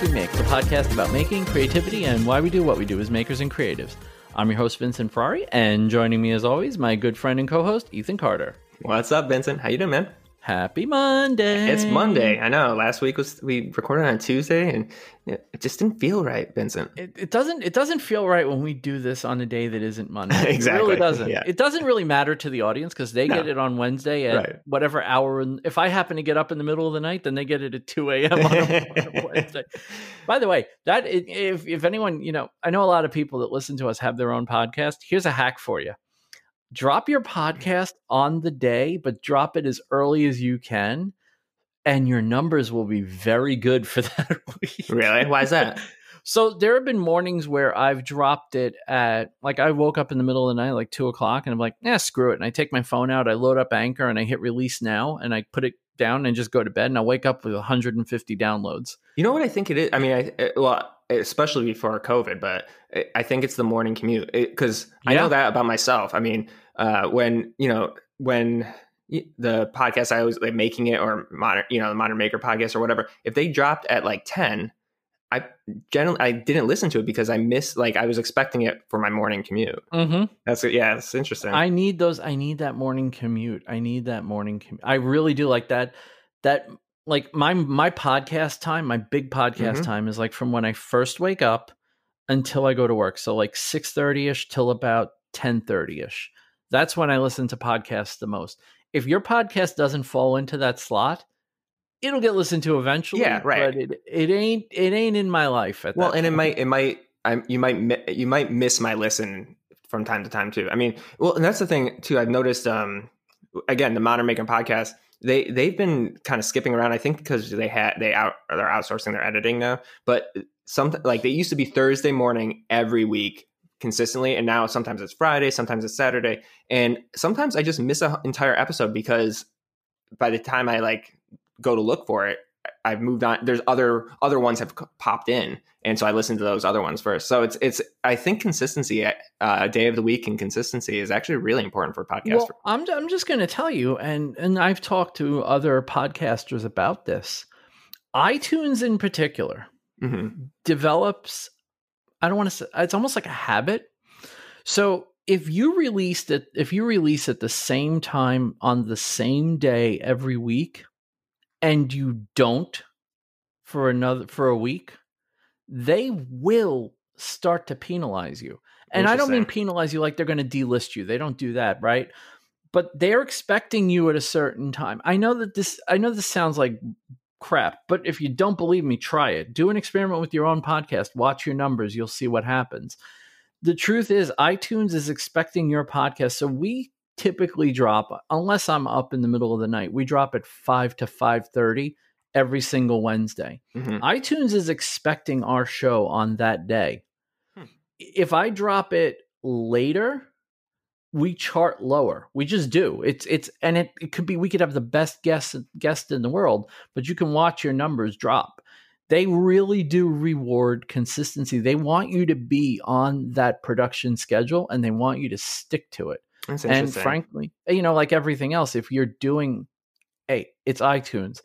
We Make, the podcast about making, creativity, and why we do what we do as makers and creatives. I'm your host, Vincent Ferrari, and joining me as always, my good friend and co-host, Ethan Carter. What's up, Vincent? How you doing, man? Happy Monday. It's Monday. I know. Last week was we recorded on Tuesday, and it just didn't feel right, Vincent. It, it doesn't. It doesn't feel right when we do this on a day that isn't Monday. exactly. It really doesn't. Yeah. It doesn't really matter to the audience because they No. get it on Wednesday at Right. whatever hour. And if I happen to get up in the middle of the night, then they get it at two a.m. on a, on a Wednesday. By the way, that if if anyone you know, I know a lot of people that listen to us have their own podcast. Here's a hack for you: drop your mm-hmm. podcast on the day, but drop it as early as you can, and your numbers will be very good for that week. really? Why is that? So there have been mornings where I've dropped it at like I woke up in the middle of the night, like two o'clock, and I'm like, yeah, screw it. And I take my phone out, I load up Anchor, and I hit release now, and I put it down and just go to bed. And I wake up with 150 downloads. You know what I think it is? I mean, I it- well, especially before COVID, but I- think it's the morning commute because I know that about myself. I mean, uh, when you know when the podcast I was like making it or modern, you know, the Modern Maker podcast or whatever, if they dropped at like ten. I generally I didn't listen to it because I missed like I was expecting it for my morning commute. Mm-hmm. That's yeah, it's interesting. I need those. I need that morning commute. I need that morning commute. I really do like that. That like my my podcast time, my big podcast Mhm. time is like from when I first wake up until I go to work. So like six thirty ish till about ten thirty ish. That's when I listen to podcasts the most. If your podcast doesn't fall into that slot, it'll get listened to eventually. Yeah, right. But it, it ain't it ain't in my life at well that and it might it might I, you might mi- you might miss my listen from time to time too i mean well and that's the thing too i've noticed um again the modern making podcast they they've been kind of skipping around i think because they had they out they're outsourcing their editing now but some like they used to be thursday morning every week consistently and now sometimes it's friday sometimes it's saturday and sometimes i just miss an entire episode because by the time i like go to look for it I've moved on. There's other other ones have popped in, and so I listened to those other ones first. So it's it's I think consistency, uh, day of the week, and consistency is actually really important for podcasts. Well, I'm I'm just going to tell you, and and I've talked to other podcasters about this. iTunes, in particular, Mhm. develops. I don't want to say it's almost like a habit. So if you released it, if you release at the same time on the same day every week, and you don't for another for a week, they will start to penalize you. And I don't mean penalize you like they're going to delist you. They don't do that, right? But they're expecting you at a certain time. I know that this I know this sounds like crap, but if you don't believe me, try it. Do an experiment with your own podcast. Watch your numbers, you'll see what happens. The truth is iTunes is expecting your podcast. So we typically drop unless I'm up in the middle of the night. We drop at 5 to 5:30 every single Wednesday Mhm. iTunes is expecting our show on that day. Hmm. If I drop it later, we chart lower. We just do. It's it's and it, it could be we could have the best guest guest in the world, but you can watch your numbers drop. They really do reward consistency. They want you to be on that production schedule and they want you to stick to it That's and frankly you know like everything else if you're doing hey it's itunes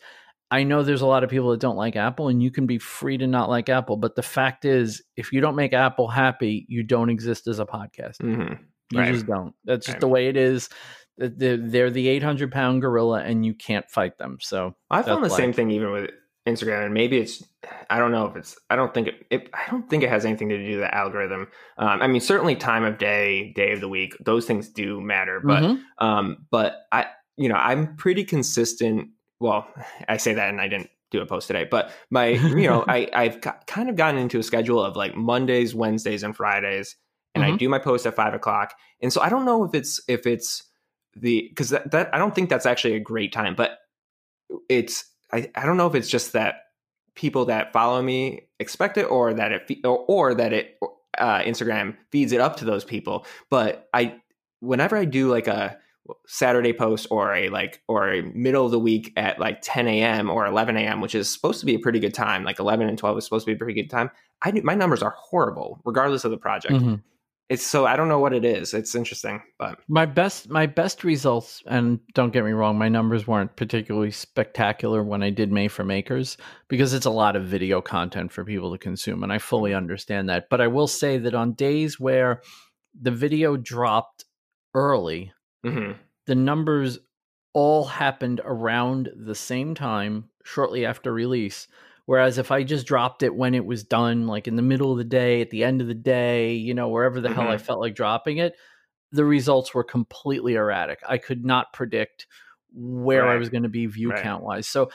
i know there's a lot of people that don't like apple and you can be free to not like apple but the fact is if you don't make apple happy you don't exist as a podcast Mhm. you Right. just don't that's just Right. the way it is they're, they're the 800 pound gorilla and you can't fight them so I found the same thing even with Instagram, and maybe it's I don't know if it's I don't think it, it I don't think it has anything to do with the algorithm. Um, I mean, certainly time of day, day of the week, those things do matter, but Mhm. um, but I you know I'm pretty consistent. Well, I say that, and I didn't do a post today, but my you know I I've got, kind of gotten into a schedule of like Mondays, Wednesdays, and Fridays, and I Mhm. do my post at five o'clock, and so I don't know if it's if it's the because that, that I don't think that's actually a great time, but it's I, I don't know if it's just that people that follow me expect it or that it or, or that it uh, Instagram feeds it up to those people. But I whenever I do like a Saturday post or a like or a middle of the week at like 10 a.m. or 11 a.m., which is supposed to be a pretty good time, like 11 and 12 is supposed to be a pretty good time. I do, my numbers are horrible regardless of the project. Mhm. It's so I don't know what it is. It's interesting, but my best my best results, and don't get me wrong, my numbers weren't particularly spectacular when I did May for Makers because it's a lot of video content for people to consume, and I fully Mm-hmm. understand that. But I will say that on days where the video dropped early, Mhm. the numbers all happened around the same time shortly after release. Whereas if I just dropped it when it was done, like in the middle of the day, at the end of the day, you know, wherever the hell I Mhm. felt like dropping it, the results were completely erratic. I could not predict where I was going to be view Right. count wise. So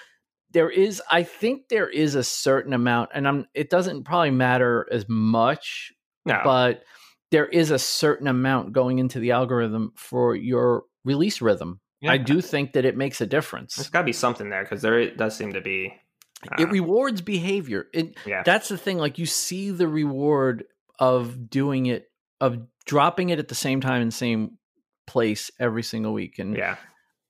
there is, I think there is a certain amount, and I'm, it doesn't probably matter as much no, but there is a certain amount going into the algorithm for your release rhythm. Yeah. I do think that it makes a difference. There's got to be something there because there does seem to be. It uh, rewards behavior. It yeah, that's the thing. Like you see the reward of doing it, of dropping it at the same time and same place every single week. And yeah,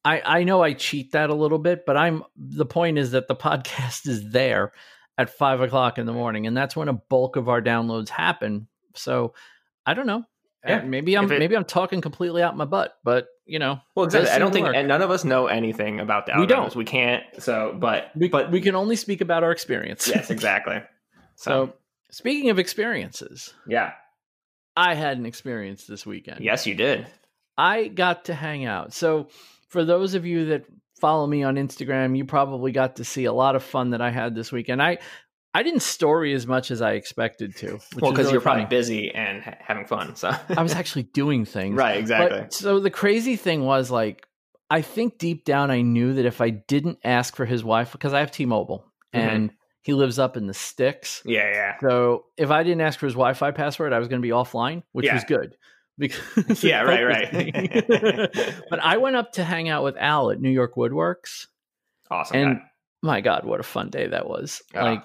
I, I know I cheat that a little bit, but I'm the point is that the podcast is there at five o'clock in the morning, and that's when a bulk of our downloads happen. So I don't know. Yeah. Maybe I'm it- maybe I'm talking completely out my butt, but you know, Well, exactly. I don't think and none of us know anything about the algorithms. We don't. We can't. So, but we but we can only speak about our experience. yes, exactly. so So, speaking of experiences, yeah, I had an experience this weekend. yes, you did. I got to hang out. So, for those of you that follow me on Instagram, you probably got to see a lot of fun that I had this weekend. I I didn't story as much as I expected to. Well, because really you're probably busy and ha- having fun. So I was actually doing things. right, exactly. But, so the crazy thing was like I think deep down I knew that if I didn't ask for his Wi-Fi because I have T-Mobile Mhm. and he lives up in the sticks. yeah, yeah, So if I didn't ask for his Wi-Fi password, I was going to be offline, which Yeah. was good. Because Yeah, right, right. but I went up to hang out with Al at New York Woodworks. awesome. And guy. my God, what a fun day that was! Ah. Like,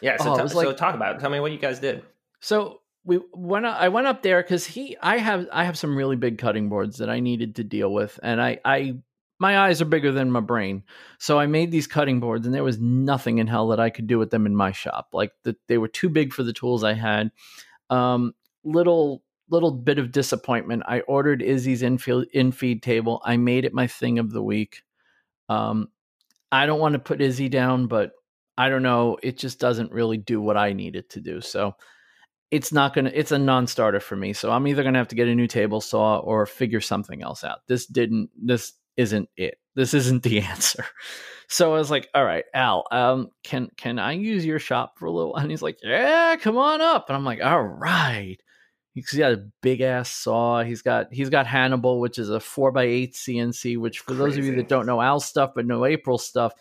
yeah. So, oh, t- was so talk about. It. Tell me what you guys did. so we went. I went up there because he, I have, I have some really big cutting boards that I needed to deal with, and I, I, my eyes are bigger than my brain, so I made these cutting boards, and there was nothing in hell that I could do with them in my shop. Like the, they were too big for the tools I had. Um, little little bit of disappointment. I ordered Izzy's infeed in feed table. I made it my thing of the week. Um, I don't want to put Izzy down, but I don't know. It just doesn't really do what I need it to do. So it's not gonna. It's a non-starter for me. So I'm either gonna have to get a new table saw or figure something else out. This didn't. This isn't it. This isn't the answer. So I was like, "All right, Al, um, can can I use your shop for a little?" And he's like, "Yeah, come on up." And I'm like, "All right." He's got a big ass saw. He's got he's got Hannibal, which is a four x eight CNC. Which for those of you that don't know Al stuff but know April stuff,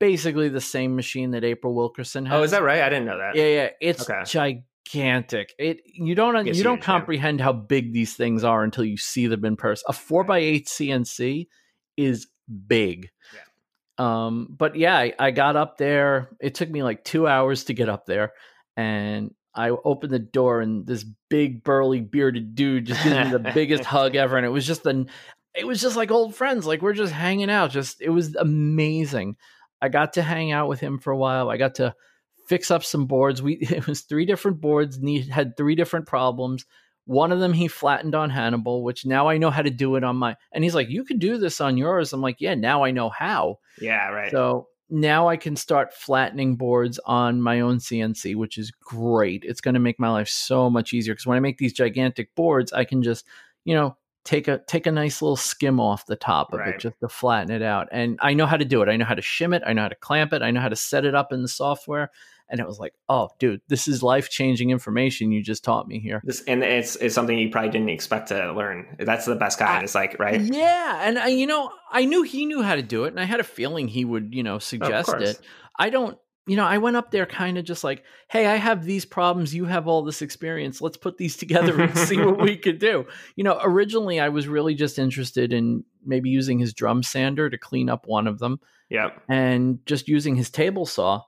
basically the same machine that April Wilkerson has. Oh, is that right? I didn't know that. Yeah, yeah. It's Okay. gigantic. It you don't It's you don't yeah. comprehend how big these things are until you see them in person. A four x eight CNC is big. Um, but yeah, I, I got up there. It took me like two hours to get up there, and I opened the door, and this big burly bearded dude just gave me the biggest hug ever, and it was just an, it was just like old friends, like we're just hanging out. Just it was amazing. I got to hang out with him for a while. I got to fix up some boards. We it was three different boards, need had three different problems. One of them he flattened on Hannibal, which now I know how to do it on my. And he's like, "You could do this on yours." I'm like, "Yeah, now I know how." Yeah, right. So now I can start flattening boards on my own CNC, which is great. It's going to make my life so much easier because when I make these gigantic boards, I can just, you know, take a take a nice little skim off the top of Right. it just to flatten it out. And I know how to do it. I know how to shim it. I know how to clamp it. I know how to set it up in the software. And it was like, oh, dude, this is life changing information you just taught me here. This and it's it's something you probably didn't expect to learn. That's the best kind. I- It's like right. Yeah, and I, you know, I knew he knew how to do it, and I had a feeling he would, you know, suggest course. it. I don't, you know, I went up there kind of just like, hey, I have these problems, you have all this experience. Let's put these together and see what we could do. You know, originally I was really just interested in maybe using his drum sander to clean up one of them, Yep. and just using his table saw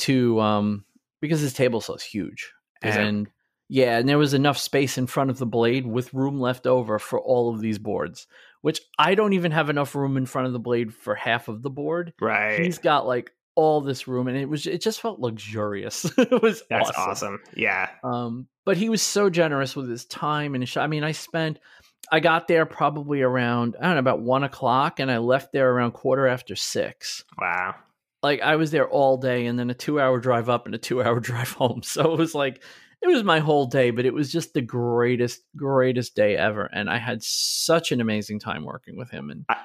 to, um, because his table saw is huge, Is it? and yeah, and there was enough space in front of the blade with room left over for all of these boards, which I don't even have enough room in front of the blade for half of the board. Right. He's got like all this room, and it was it just felt luxurious. it was That's awesome. awesome. Yeah. Um, but he was so generous with his time and his. I mean, I spent, I got there probably around, I don't know, about one o'clock, and I left there around quarter after six. Wow. Like I was there all day, and then a two-hour drive up and a two-hour drive home. So it was like, it was my whole day, but it was just the greatest, greatest day ever, and I had such an amazing time working with him. And I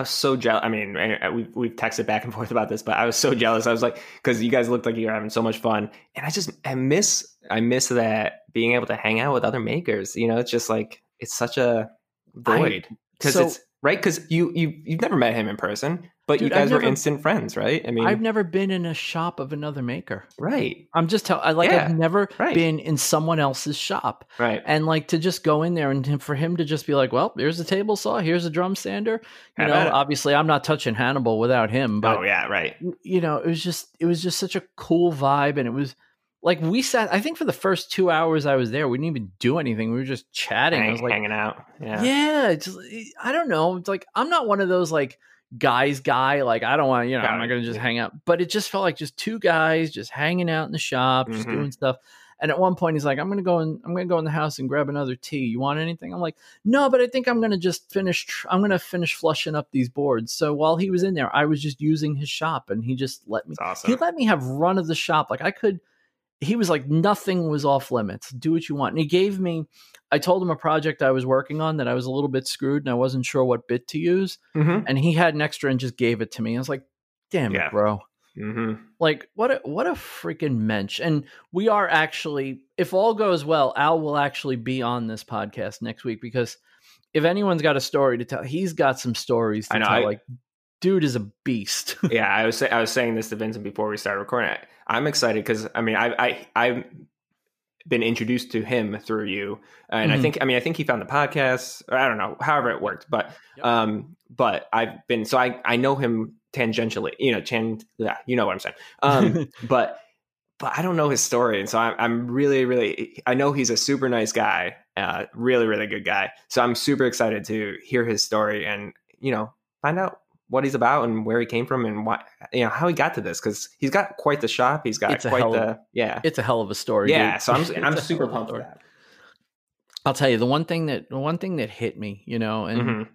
was so jealous. I mean, uh, we've we've texted back and forth about this, but I was so jealous. I was like, because you guys looked like you were having so much fun, and I just I miss I miss that being able to hang out with other makers. You know, it's just like it's such a void because so- it's right because you you you've never met him in person, but you Dude, I've guys were instant friends, right? I mean, I've never been in a shop of another maker. right, I'm just tell I like Yeah, I've never right. been in someone else's shop. right. and like to just go in there and for him to just be like, well, here's a table saw, here's a drum sander. You know, obviously I'm not touching Hannibal without him, but oh yeah, right. you know, it was just it was just such a cool vibe, and it was like we sat. I think for the first two hours I was there, we didn't even do anything. We were just chatting. I was like, hanging out. Yeah. yeah, just, eh, I don't know. It's like I'm not one of those like guys guy. Like I don't want you know I'm not gonna just hang out. But it just felt like just two guys just hanging out in the shop, just Mhm. doing stuff. And at one point he's like, I'm gonna go in. I'm gonna go in the house and grab another tea. You want anything? I'm like, no, but I think I'm gonna just finish. Tr- I'm gonna finish flushing up these boards. So while he was in there, I was just using his shop, and he just let me. Awesome. He let me have run of the shop. Like I could. He was like, nothing was off limits. Do what you want. And he gave me. I told him a project I was working on that I was a little bit screwed and I wasn't sure what bit to use. hmm And he had an extra and just gave it to me. I was like, damn Yeah. it, bro. hmm Like what a what a freaking mensch. And we are actually, if all goes well, Al will actually be on this podcast next week because if anyone's got a story to tell, he's got some stories to know, tell. I- like, dude is a beast. yeah, I was say, I was saying this to Vincent before we started recording. I, I'm excited because I mean I I I've been introduced to him through you, and I Mhm. think I mean I think he found the podcast. Or I don't know, however it worked, but Yep. um, but I've been so I I know him tangentially, you know, chan yeah, you know what I'm saying. Um, but but I don't know his story, and so I'm I'm really really I know he's a super nice guy, uh, really really good guy. So I'm super excited to hear his story and you know find out what he's about and where he came from and why you know how he got to this because he's got quite the shop. He's got It's quite hell the yeah it's a hell of a story. yeah. dude. So I'm I'm super hell of a pumped for that. I'll tell you the one thing that the one thing that hit me, you know, and Mhm.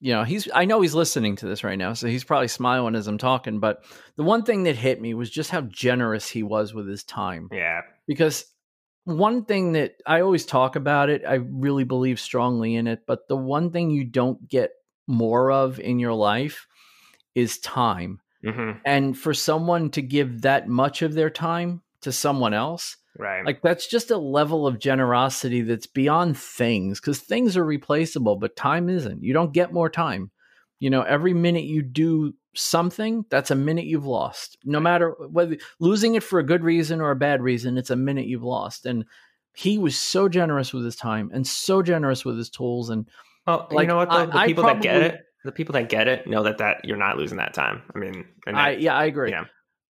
you know, he's I know he's listening to this right now, so he's probably smiling as I'm talking, but the one thing that hit me was just how generous he was with his time. Yeah, Because one thing that I always talk about it, I really believe strongly in it, but the one thing you don't get more of in your life is time. hmm And for someone to give that much of their time to someone else, right. like that's just a level of generosity that's beyond things because things are replaceable but time isn't you don't get more time you know every minute you do something that's a minute you've lost no matter whether losing it for a good reason or a bad reason it's a minute you've lost and he was so generous with his time and so generous with his tools and well, you like, know what? I- the I people that get it, the people that get it, know that that you're not losing that time. I mean, I yeah, I agree. Yeah.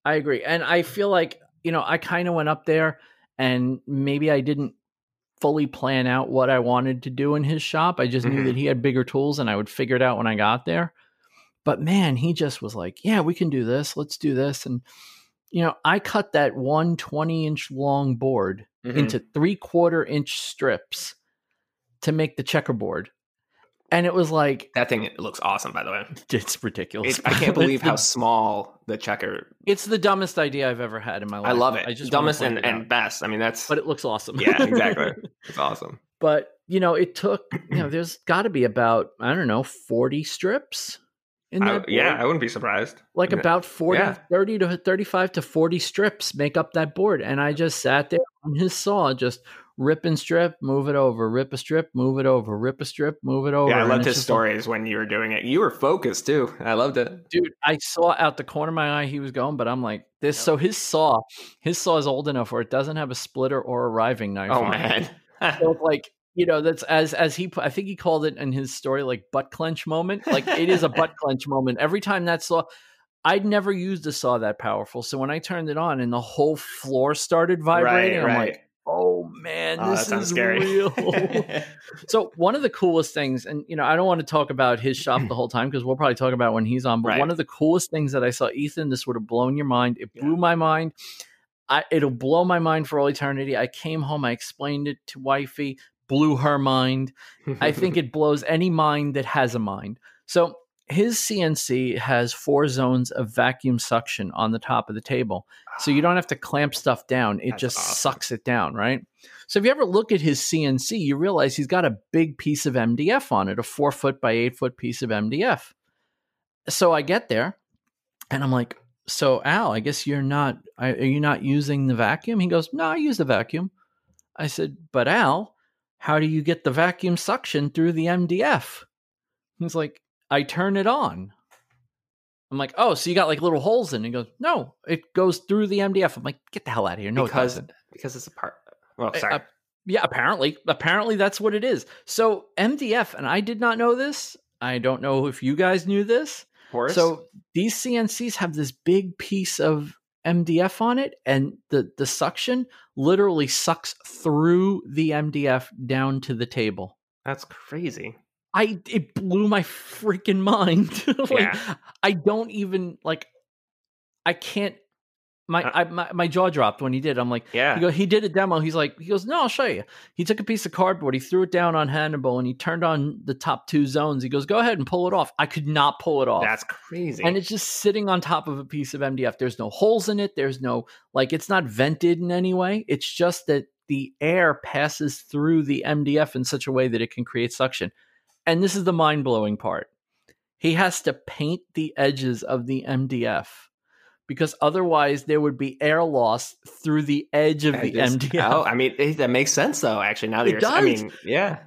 I agree. And I feel like, you know, I kind of went up there and maybe I didn't fully plan out what I wanted to do in his shop. I just knew Mhm. that he had bigger tools and I would figure it out when I got there. But man, he just was like, yeah, we can do this. Let's do this. And, you know, I cut that one 20 inch long board Mhm. into three quarter inch strips to make the checkerboard. And it was like, that thing looks awesome. By the way, it's ridiculous. It- I can't believe how small the checker. It's the dumbest idea I've ever had in my life. I love it. I just dumbest and, it and best. I mean, that's but it looks awesome. yeah, exactly. It's awesome. but you know, it took you know, there's got to be about I don't know, forty strips in I- that. yeah. I wouldn't be surprised. like Yeah. about 40, Yeah. 30 to 35 to 40 strips make up that board. And I just sat there on his saw, just rip and strip, move it over, rip a strip, move it over, rip a strip, move it over. Yeah, I loved his just like- stories when you were doing it. You were focused too. I loved it. dude i saw out the corner of my eye he was going but i'm like this Yep. so his saw his saw is old enough where it doesn't have a splitter or a riving knife Oh man. so it's like you know that's as as he i think he called it in his story like butt clench moment like it is a butt clench moment every time that saw i'd never used a saw that powerful so when i turned it on and the whole floor started vibrating i'm right. like oh man, Oh, this that sounds is scary. real. so one of the coolest things, and you know, I don't want to talk about his shop the whole time because we'll probably talk about when he's on. But Right. one of the coolest things that I saw, Ethan, this would have blown your mind. It Yeah. blew my mind. I, it'll blow my mind for all eternity. I came home, I explained it to wifey, blew her mind. I think it blows any mind that has a mind. So his CNC has four zones of vacuum suction on the top of the table. So you don't have to clamp stuff down. It That's just awesome. sucks it down, right? So if you ever look at his CNC, you realize he's got a big piece of MDF on it, a four foot by eight foot piece of MDF. So I get there and I'm like, so Al, I guess you're not, are you not using the vacuum? He goes, no, I use the vacuum. I said, but Al, how do you get the vacuum suction through the MDF? He's like, I turn it on. I'm like, oh, so you got like little holes in it? He goes, no, it goes through the MDF. I'm like, get the hell out of here. No, because it doesn't. because it's a part. Well, sorry. uh, yeah, apparently, apparently that's what it is. So MDF, and I did not know this. I don't know if you guys knew this. Horse. So these CNCs have this big piece of MDF on it, and the the suction literally sucks through the MDF down to the table. that's crazy. I it blew my freaking mind. like, Yeah. I don't even like. I can't. My, Uh, I, my my jaw dropped when he did. I'm like, Yeah. he go. He did a demo. He's like, he goes, no, I'll show you. He took a piece of cardboard. He threw it down on Hannibal, and he turned on the top two zones. He goes, go ahead and pull it off. I could not pull it off. that's crazy. and it's just sitting on top of a piece of MDF. There's no holes in it. There's no like it's not vented in any way. It's just that the air passes through the MDF in such a way that it can create suction. And this is the mind blowing part. He has to paint the edges of the MDF because otherwise there would be air loss through the edge of the MDF. Oh, I mean, it, that makes sense though. Actually, now that It you're, I mean, yeah.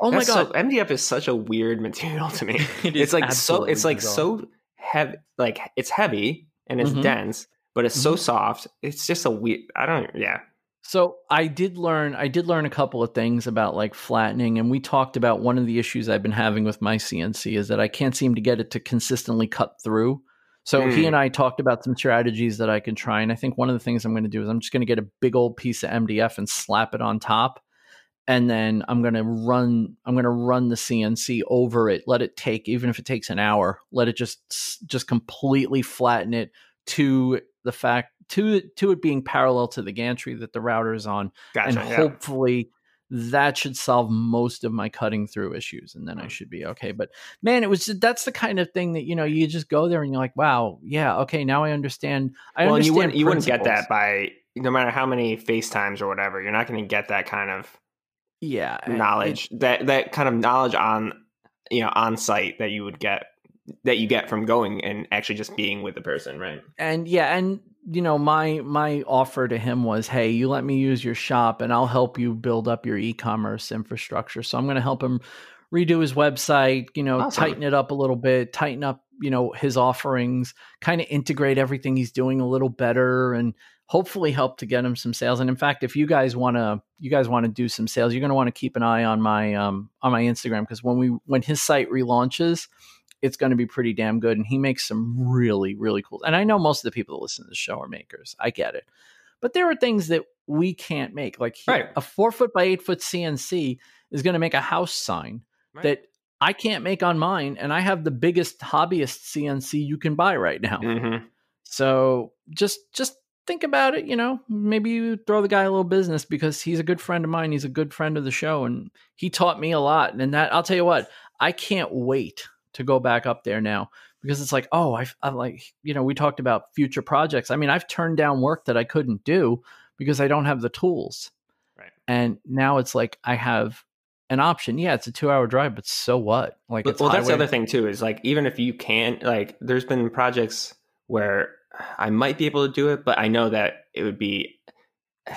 oh my That's god! so, MDF is such a weird material to me. It it's like so. It's like bizarre. so heavy. Like it's heavy and it's Mhm. dense, but it's so soft. It's just a weird. I don't. Yeah. So I did learn I did learn a couple of things about like flattening and we talked about one of the issues I've been having with my CNC is that I can't seem to get it to consistently cut through. So he Hmm. and I talked about some strategies that I can try and I think one of the things I'm going to do is I'm just going to get a big old piece of MDF and slap it on top and then I'm going to run I'm going to run the CNC over it, let it take even if it takes an hour, let it just just completely flatten it to the fact to to it being parallel to the gantry that the router is on Gotcha. and yeah. hopefully that should solve most of my cutting through issues and then Hmm. i should be okay but man it was that's the kind of thing that you know you just go there and you're like wow yeah okay now i understand i well, understand you wouldn't you wouldn't get that by no matter how many FaceTimes or whatever. You're not going to get that kind of yeah it- knowledge that that kind of knowledge on you know on site that you would get that you get from going and actually just being with the person, right? and yeah and you know my my offer to him was hey you let me use your shop and i'll help you build up your e-commerce infrastructure so i'm going to help him redo his website you know Awesome. tighten it up a little bit tighten up you know his offerings kind of integrate everything he's doing a little better and hopefully help to get him some sales and in fact if you guys want to you guys want to do some sales you're going to want to keep an eye on my um on my instagram because when we when his site relaunches it's going to be pretty damn good. And he makes some really, really cool. And I know most of the people that listen to the show are makers. I get it. But there are things that we can't make. Like he- Right. a four foot by eight foot CNC is going to make a house sign Right. that I can't make on mine. And I have the biggest hobbyist CNC you can buy right now. Mm-hmm. So just just think about it, you know, maybe you throw the guy a little business because he's a good friend of mine. He's a good friend of the show and he taught me a lot. And that I'll tell you what, I can't wait to go back up there now because it's like, oh, I I'm like, you know, we talked about future projects. I mean, I've turned down work that I couldn't do because I don't have the tools. Right. And now it's like I have an option. Yeah, it's a 2-hour drive, but so what? Like But, well, that's the other thing too. Is like even if you can't, like, there's been projects where I might be able to do it, but I know that it would be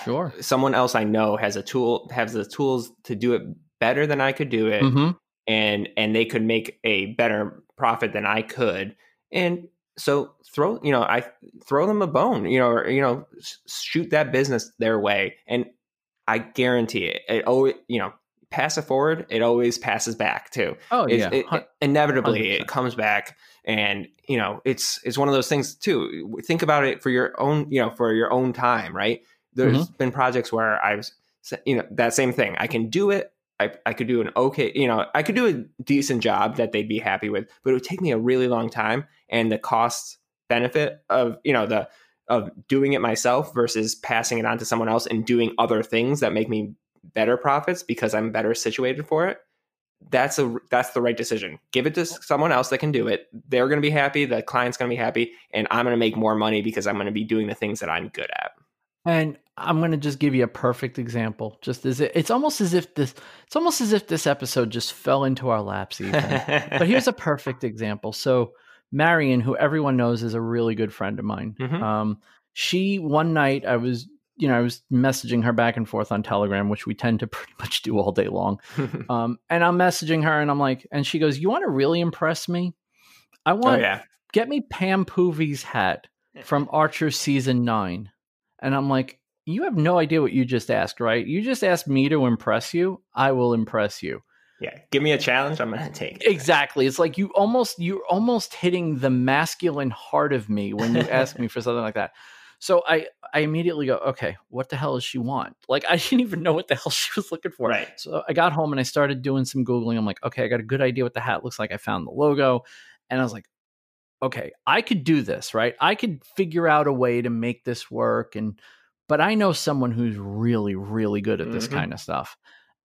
Sure. someone else I know has a tool has the tools to do it better than I could do it, Mhm. And and they could make a better profit than I could, and so throw you know I throw them a bone, you know, or you know shoot that business their way, and I guarantee it. It always you know pass it forward, it always passes back too. Oh It's- yeah. it- Hun- inevitably 100%. it comes back and you know it's it's one of those things too think about it for your own you know for your own time right There's Mm-hmm. been projects where I've, you know, that same thing. I can do it. I, I could do an okay, you know, I could do a decent job that they'd be happy with, but it would take me a really long time. And the cost benefit of, you know, the, of doing it myself versus passing it on to someone else and doing other things that make me better profits because I'm better situated for it. That's a that's the right decision. Give it to someone else that can do it. They're going to be happy. The client's going to be happy, and I'm going to make more money because I'm going to be doing the things that I'm good at. And I'm going to just give you a perfect example. Just as it, it's almost as if this, it's almost as if this episode just fell into our laps. But here's a perfect example. So Marion, who everyone knows is a really good friend of mine. Mhm. Um, she one night I was, you know, I was messaging her back and forth on Telegram, which we tend to pretty much do all day long. Um, and I'm messaging her, and I'm like, and she goes, "You want to really impress me? I oh want yeah, get me Pam Poovey's hat from Archer season nine. And I'm like, you have no idea what you just asked, right? You just asked me to impress you. I will impress you. yeah. Give me a challenge. I'm going to take it. Exactly. It's like you almost you're almost hitting the masculine heart of me when you ask me for something like that. So I I immediately go, okay, what the hell does she want? Like I didn't even know what the hell she was looking for. Right. So I got home and I started doing some googling. I'm like, okay, I got a good idea what the hat looks like. I found the logo, and I was like, okay, I could do this, right? I could figure out a way to make this work, and but I know someone who's really, really good at this Mhm. kind of stuff.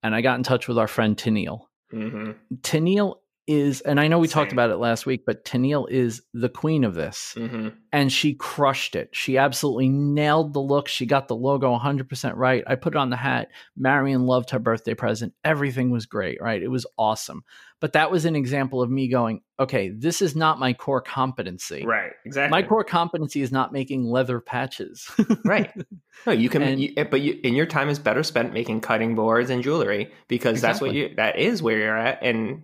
And I got in touch with our friend Tennille. hmm Tennille is, and I know we talked about it last week, but Tennille is the queen of this. hmm And she crushed it. She absolutely nailed the look. She got the logo 100% right. I put it on the hat. Marion loved her birthday present. Everything was great, right? It was awesome. But that was an example of me going, okay, this is not my core competency. Right. Exactly. My core competency is not making leather patches. right. No, you can, And- you, but you, and your time is better spent making cutting boards and jewelry because that's what you that is where you're at, and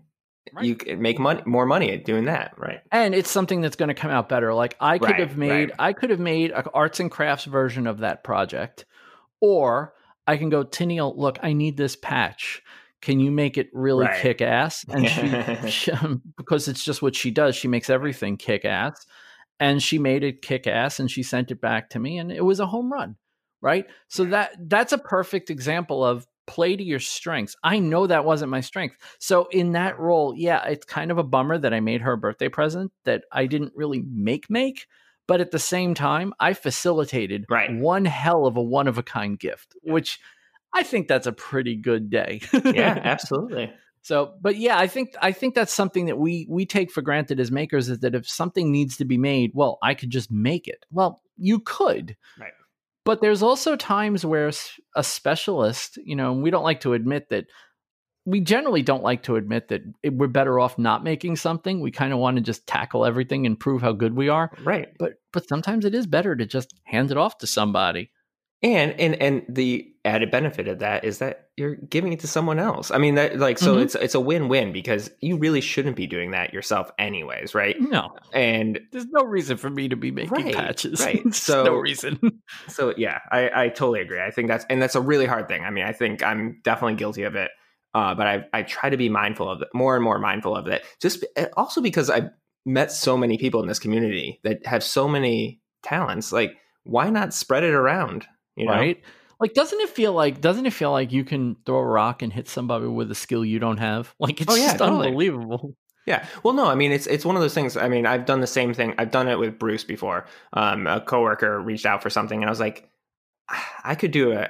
Right. you can make money more money at doing that. Right. and it's something that's going to come out better like i could Right, have made right. i could have made an arts and crafts version of that project or i can go Tennille, look i need this patch can you make it really Right. kick ass and she, she um, because it's just what she does she makes everything kick ass and she made it kick ass and she sent it back to me and it was a home run right so that that's a perfect example of play to your strengths i know that wasn't my strength so in that role yeah it's kind of a bummer that i made her a birthday present that i didn't really make make but at the same time i facilitated Right. one hell of a one of a kind gift which i think that's a pretty good day Yeah. Absolutely. so, but yeah, I think I think that's something that we we take for granted as makers is that if something needs to be made, well, I could just make it. Well, you could. Right. But there's also times where a specialist, you know, we don't like to admit that we generally don't like to admit that we're better off not making something. We kind of want to just tackle everything and prove how good we are. Right. But but sometimes it is better to just hand it off to somebody. And and and the added benefit of that is that you're giving it to someone else. I mean that like so Mhm. it's it's a win-win because you really shouldn't be doing that yourself anyways, right? No, And there's no reason for me to be making Right, patches. right. So- no reason. so yeah, I, I totally agree. I think that's and that's a really hard thing. I mean, I think I'm definitely guilty of it. Uh, but I I try to be mindful of it, more and more mindful of it. Just eh, also because I've met so many people in this community that have so many talents. Like, why not spread it around? You know? right? Like, doesn't it feel like doesn't it feel like you can throw a rock and hit somebody with a skill you don't have? Like, it's Oh, yeah, just totally. unbelievable. Yeah. Well, no, I mean, it's it's one of those things. I mean, I've done the same thing. I've done it with Bruce before. Um, a coworker reached out for something, and I was like, I could do a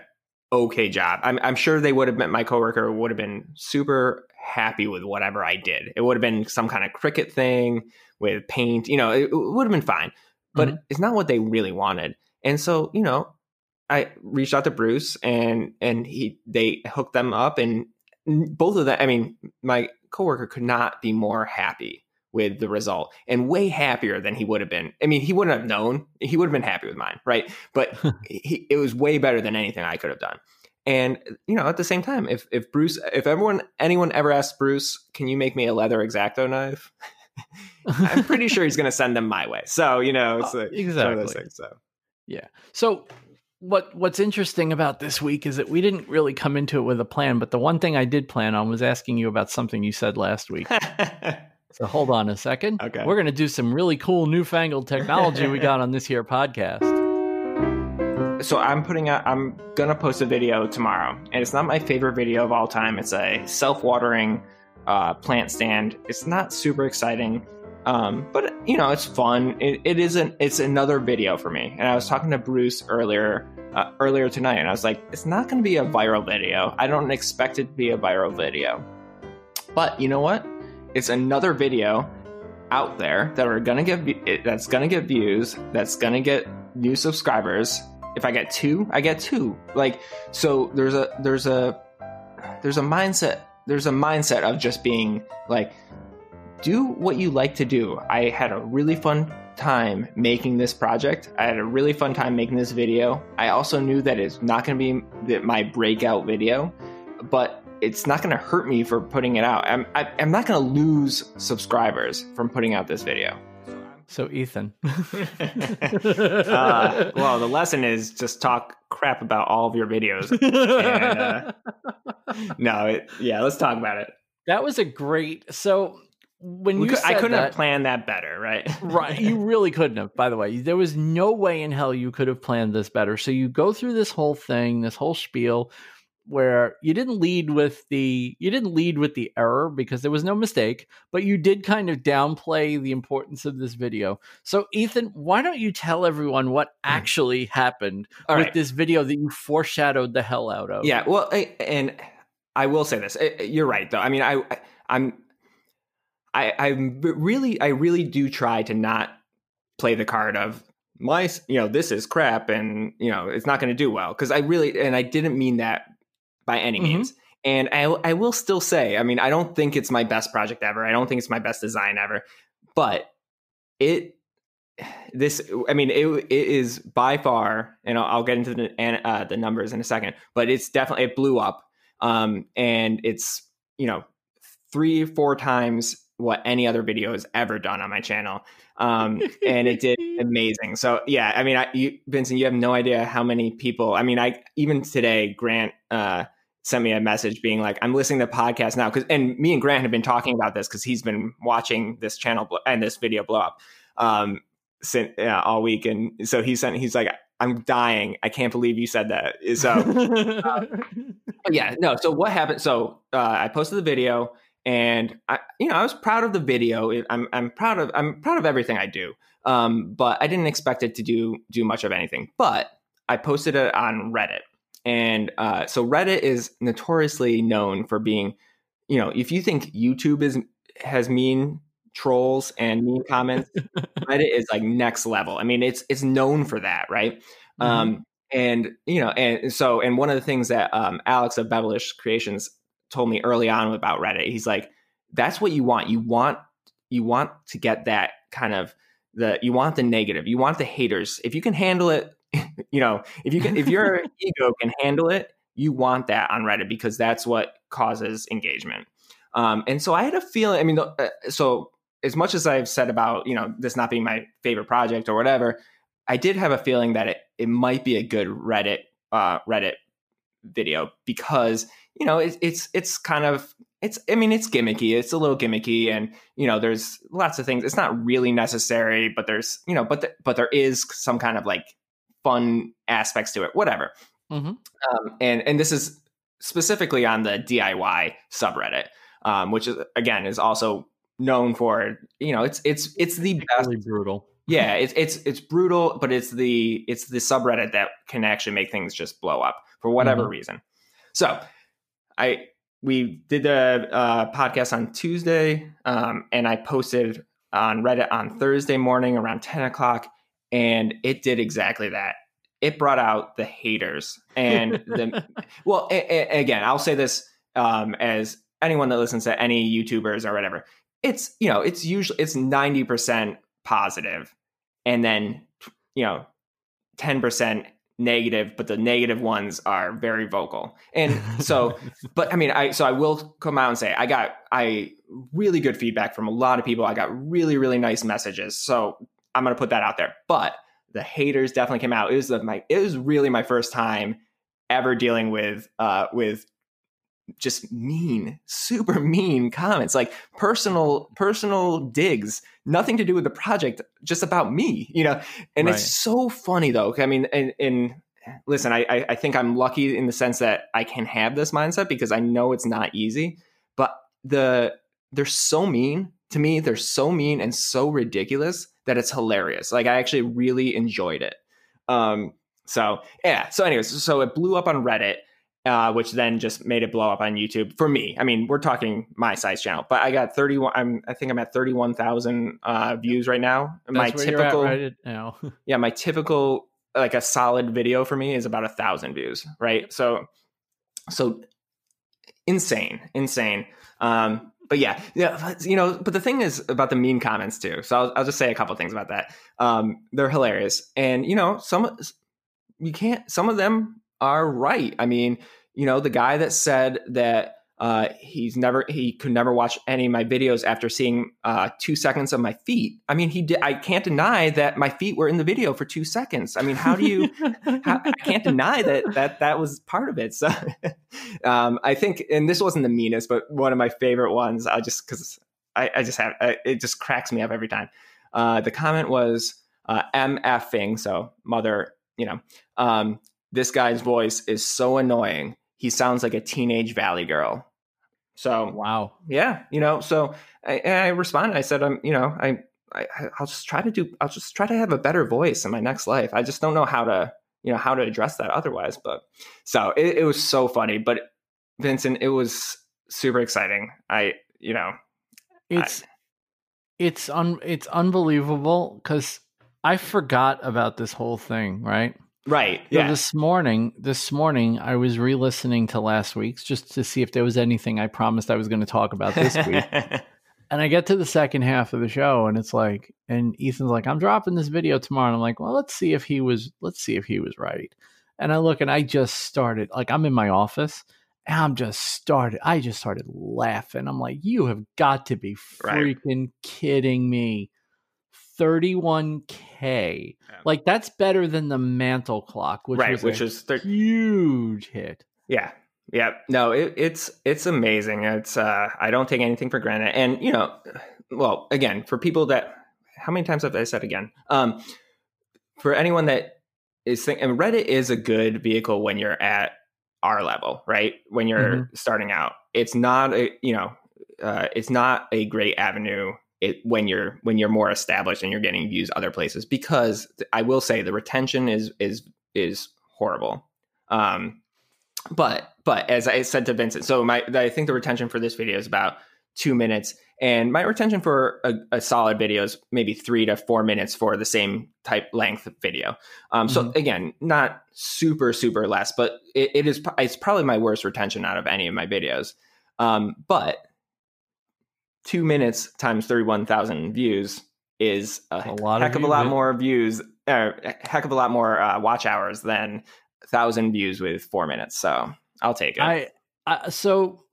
okay job. I'm I'm sure they would have met my coworker would have been super happy with whatever I did. It would have been some kind of Cricut thing with paint. You know, it, it would have been fine. But Mhm. it's not what they really wanted. And so, you know, I reached out to Bruce, and and he they hooked them up, and both of them. I mean, my coworker could not be more happy with the result and way happier than he would have been. I mean, he wouldn't have known. He would have been happy with mine, right? But he, it was way better than anything I could have done. And you know, at the same time, if if Bruce, if everyone, anyone ever asks Bruce, can you make me a leather exacto knife? I'm pretty sure he's going to send them my way. So you know, it's like it's one of those exactly. things. So yeah. So what what's interesting about this week is that we didn't really come into it with a plan, but the one thing I did plan on was asking you about something you said last week. So hold on a second. Okay. We're going to do some really cool newfangled technology we got on this here podcast. so I'm putting out. I'm gonna post a video tomorrow, and it's not my favorite video of all time. It's a self-watering uh, plant stand. It's not super exciting, um, but you know it's fun. It, it isn't. It's another video for me. And I was talking to Bruce earlier uh, earlier tonight, and I was like, it's not going to be a viral video. I don't expect it to be a viral video, but you know what? It's another video out there that are gonna get that's gonna get views. That's gonna get new subscribers. If I get two, I get two. Like so, there's a there's a there's a mindset there's a mindset of just being like do what you like to do. I had a really fun time making this project. I had a really fun time making this video. I also knew that it's not going to be my breakout video, but it's not going to hurt me for putting it out. I'm I, am i am not going to lose subscribers from putting out this video. So Ethan, uh, well, the lesson is just talk crap about all of your videos. And, uh, no, it, yeah, let's talk about it. That was a great. So when you could, I couldn't that, have planned that better, right? right, you really couldn't have. By the way, there was no way in hell you could have planned this better. So you go through this whole thing, this whole spiel where you didn't lead with the you didn't lead with the error because there was no mistake but you did kind of downplay the importance of this video so ethan why don't you tell everyone what hmm. actually happened All with right. this video that you foreshadowed the hell out of yeah well I, and i will say this you're right though i mean i i'm i i really i really do try to not play the card of my you know this is crap and you know it's not going to do well because i really and i didn't mean that by any mm-hmm. means. And I, I will still say, I mean, I don't think it's my best project ever. I don't think it's my best design ever, but it, this, I mean, it, it is by far, and I'll, I'll get into the, uh, the numbers in a second, but it's definitely, it blew up. Um, and it's, you know, three, four times what any other video has ever done on my channel. Um, and it did amazing. So yeah, I mean, I, you, Vincent, you have no idea how many people, I mean, I, even today, Grant, uh, sent me a message being like, I'm listening to the podcast now. Cause, and me and Grant have been talking about this because he's been watching this channel blo- and this video blow up um, since, uh, all week. And so he sent, he's like, I'm dying. I can't believe you said that. So, uh, yeah, no. So what happened? So uh, I posted the video and I, you know, I was proud of the video. I'm, I'm proud of, I'm proud of everything I do. Um, but I didn't expect it to do, do much of anything, but I posted it on Reddit and uh, so Reddit is notoriously known for being, you know, if you think YouTube is has mean trolls and mean comments, Reddit is like next level. I mean, it's it's known for that, right? Mm-hmm. Um, and you know, and so and one of the things that um, Alex of Bevelish Creations told me early on about Reddit, he's like, that's what you want. You want you want to get that kind of the you want the negative. You want the haters. If you can handle it, you know, if you can, if your ego can handle it, you want that on Reddit because that's what causes engagement. Um, and so I had a feeling. I mean, uh, so as much as I've said about you know this not being my favorite project or whatever, I did have a feeling that it it might be a good Reddit uh, Reddit video because you know it, it's it's kind of it's I mean it's gimmicky. It's a little gimmicky, and you know there's lots of things. It's not really necessary, but there's you know but the, but there is some kind of like fun aspects to it, whatever. Mm-hmm. Um, and and this is specifically on the DIY subreddit, um, which is again is also known for you know it's it's it's the it's best. Really brutal. Yeah, it's it's it's brutal, but it's the it's the subreddit that can actually make things just blow up for whatever mm-hmm. reason. So, I we did the uh, podcast on Tuesday, um, and I posted on Reddit on Thursday morning around ten o'clock and it did exactly that it brought out the haters and the well a, a, again i'll say this um, as anyone that listens to any youtubers or whatever it's you know it's usually it's 90% positive and then you know 10% negative but the negative ones are very vocal and so but i mean i so i will come out and say i got i really good feedback from a lot of people i got really really nice messages so I'm going to put that out there. But the haters definitely came out. It was the, my it was really my first time ever dealing with uh with just mean, super mean comments, like personal personal digs, nothing to do with the project, just about me, you know. And right. it's so funny though. I mean, and, and listen, I, I I think I'm lucky in the sense that I can have this mindset because I know it's not easy. But the they're so mean to me. They're so mean and so ridiculous that it's hilarious. Like I actually really enjoyed it. Um, so yeah. So anyways, so it blew up on Reddit, uh, which then just made it blow up on YouTube for me. I mean, we're talking my size channel, but I got 31. I'm I think I'm at 31,000 uh, views right now. my That's at typical right now. yeah, my typical like a solid video for me is about a thousand views, right? So, so insane, insane. Um, but yeah, yeah, you know. But the thing is about the mean comments too. So I'll, I'll just say a couple things about that. Um, they're hilarious, and you know, some you can't. Some of them are right. I mean, you know, the guy that said that uh, he's never he could never watch any of my videos after seeing uh, two seconds of my feet. I mean, he did. I can't deny that my feet were in the video for two seconds. I mean, how do you? how, I can't deny that that that was part of it. So, um, I think, and this wasn't the meanest, but one of my favorite ones. I just because I, I, just have I, it just cracks me up every time. Uh, the comment was uh, MFing, so mother. You know, um, this guy's voice is so annoying. He sounds like a teenage valley girl. So wow, yeah, you know. So I, I responded. I said, I'm, you know, I, I, I'll just try to do. I'll just try to have a better voice in my next life. I just don't know how to, you know, how to address that otherwise. But so it, it was so funny. But Vincent, it was super exciting. I, you know, it's I, it's un it's unbelievable because I forgot about this whole thing. Right. Right. So yeah. this morning, this morning, I was re-listening to last week's just to see if there was anything I promised I was going to talk about this week. and I get to the second half of the show, and it's like, and Ethan's like, "I'm dropping this video tomorrow." And I'm like, "Well, let's see if he was, let's see if he was right." And I look, and I just started, like, I'm in my office, and I'm just started, I just started laughing. I'm like, "You have got to be freaking right. kidding me!" 31k. Yeah. Like that's better than the mantle clock, which right, was which is thir- huge hit. Yeah. Yeah. No, it, it's it's amazing. It's uh I don't take anything for granted. And you know, well, again, for people that how many times have I said again? Um for anyone that is thinking and Reddit is a good vehicle when you're at our level, right? When you're mm-hmm. starting out. It's not a you know, uh, it's not a great avenue it when you're when you're more established and you're getting views other places because I will say the retention is is is horrible. Um, but but as I said to Vincent, so my I think the retention for this video is about two minutes, and my retention for a, a solid video is maybe three to four minutes for the same type length video. Um, mm-hmm. So again, not super super less, but it, it is it's probably my worst retention out of any of my videos. Um, but two minutes times 31,000 views is a, a lot heck of, of a lot more views, or a heck of a lot more uh, watch hours than thousand views with four minutes. So I'll take it. I, I so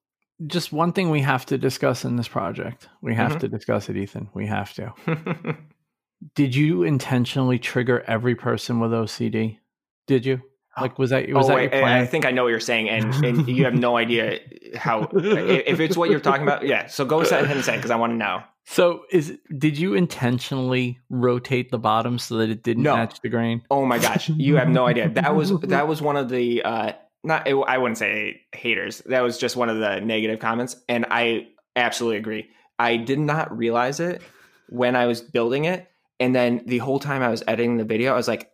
just one thing we have to discuss in this project. We have mm-hmm. to discuss it, Ethan. We have to. Did you intentionally trigger every person with OCD? Did you? Like, was that was oh, that wait, I think I know what you're saying, and, and you have no idea how if it's what you're talking about. Yeah, so go ahead and say because I want to know. So, is did you intentionally rotate the bottom so that it didn't no. match the grain? Oh my gosh, you have no idea. That was that was one of the uh not I wouldn't say haters. That was just one of the negative comments, and I absolutely agree. I did not realize it when I was building it, and then the whole time I was editing the video, I was like,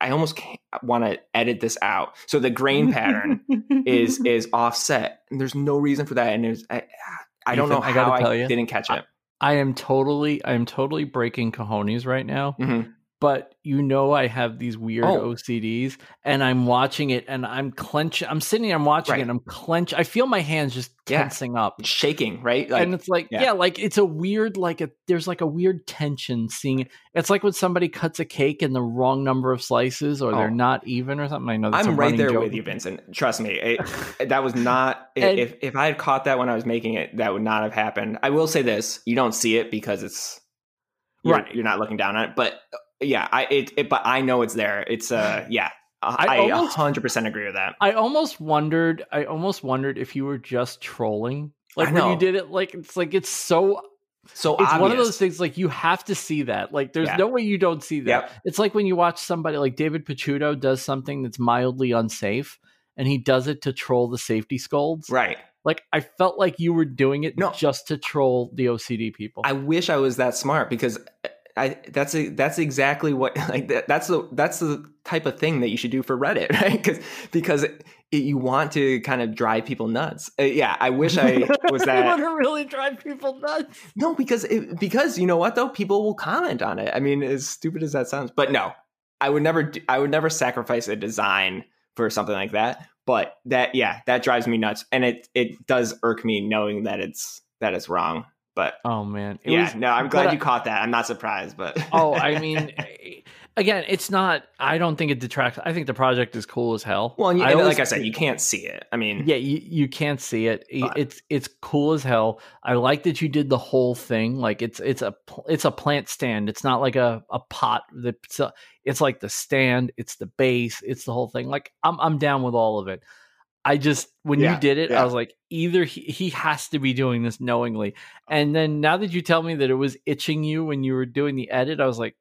I I almost want to edit this out. So the grain pattern is is offset, and there's no reason for that. And there's I, I don't know I how I you, didn't catch it. I, I, am totally I am totally breaking cojones right now. Mm-hmm but you know I have these weird oh. OCDs and I'm watching it and I'm clenching I'm sitting I'm watching right. it and I'm clench I feel my hands just tensing yeah. up shaking right like, and it's like yeah. yeah. like it's a weird like a there's like a weird tension seeing it it's like when somebody cuts a cake in the wrong number of slices or oh. they're not even or something I know I'm right there joke. with you Vincent trust me it, that was not and, if if I had caught that when I was making it that would not have happened I will say this you don't see it because it's you're, right you're not looking down on it but yeah, I it, it, but I know it's there. It's uh yeah. I, I 100% agree with that. I almost wondered I almost wondered if you were just trolling. Like when you did it like it's like it's so so it's obvious. one of those things like you have to see that. Like there's Yeah. no way you don't see that. Yep. It's like when you watch somebody like David Picciuto does something that's mildly unsafe and he does it to troll the safety scolds. right. Like I felt like you were doing it No. just to troll the OCD people. I wish I was that smart because I that's a, that's exactly what like that, that's the that's the type of thing that you should do for Reddit, right? Because because it, you want to kind of drive people nuts. Uh, yeah, I wish I was that. you want to really drive people nuts. No, because it, because you know what though, people will comment on it. I mean, as stupid as that sounds, but no, I would never. do- I would never sacrifice a design for something like that. But that, yeah, that drives me nuts, and it it does irk me knowing that it's that it's wrong. But Oh man. It yeah, was- no, I'm glad I- you caught that. I'm not surprised, but oh, I mean, again, it's not. I don't think it detracts. I think the project is cool as hell. well, and you, I and always- like I said, you can't see it. I mean, Yeah, you, you can't see it. But- It's it's cool as hell. I like that you did the whole thing. Like it's it's a it's a plant stand. It's not like a a pot. That's a, it's like the stand. It's the base. It's the whole thing. Like I'm I'm down with all of it. I just when Yeah, you did it, yeah. I was like, either he, he has to be doing this knowingly. Oh. And then now that you tell me that it was itching you when you were doing the edit, I was like,